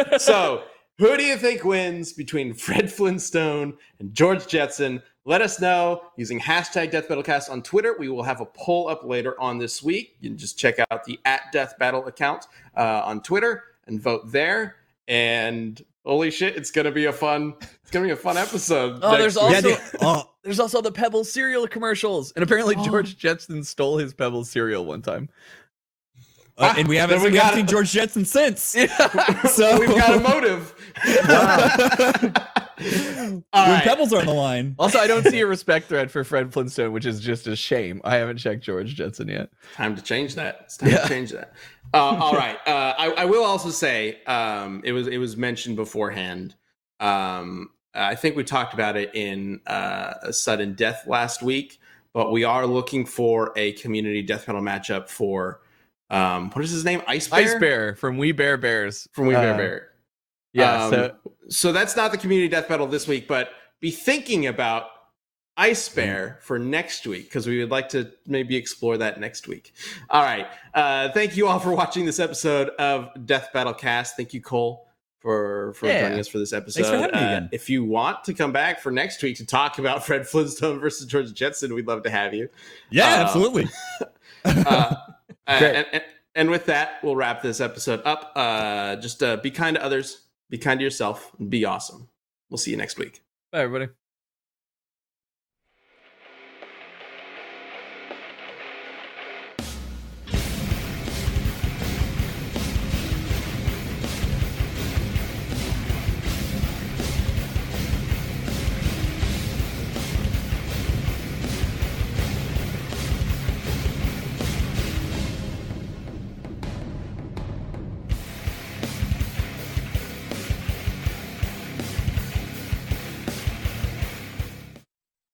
right. So, who do you think wins between Fred Flintstone and George Jetson? Let us know using hashtag Death Battle Cast on Twitter. We will have a poll up later on this week. You can just check out the at Death Battle account uh, on Twitter and vote there. And holy shit, it's gonna be a fun. It's gonna be a fun episode. Oh, there's week. also- oh, There's also the Pebble cereal commercials, and apparently Oh. George Jetson stole his Pebble cereal one time. uh, and we haven't, we we haven't seen. George Jetson since. so So- we've got a motive. All when right. pebbles are on the line. Also, I don't see a respect thread for Fred Flintstone, which is just a shame. I haven't checked George Jetson yet. Time to change that. It's time Yeah. to change that. Uh, all right. Uh, I, I will also say um, it was it was mentioned beforehand. Um, I think we talked about it in uh, a sudden death last week, but we are looking for a community death metal matchup for um, what is his name? Ice Bear. Ice Bear from We Bare Bears. from We Bare Uh, Bear. Yeah, Um, so so that's not the community death battle this week, but be thinking about Ice Bear for next week because we would like to maybe explore that next week. All right. Uh, thank you all for watching this episode of Death Battle Cast. Thank you, Cole, for for Yeah. joining us for this episode. for Uh. If you want to come back for next week to talk about Fred Flintstone versus George Jetson, we'd love to have you. Yeah, Uh, absolutely. Uh, and, and, and with that, we'll wrap this episode up. Uh, just uh, be kind to others, be kind to yourself, and be awesome. We'll see you next week. bye, everybody.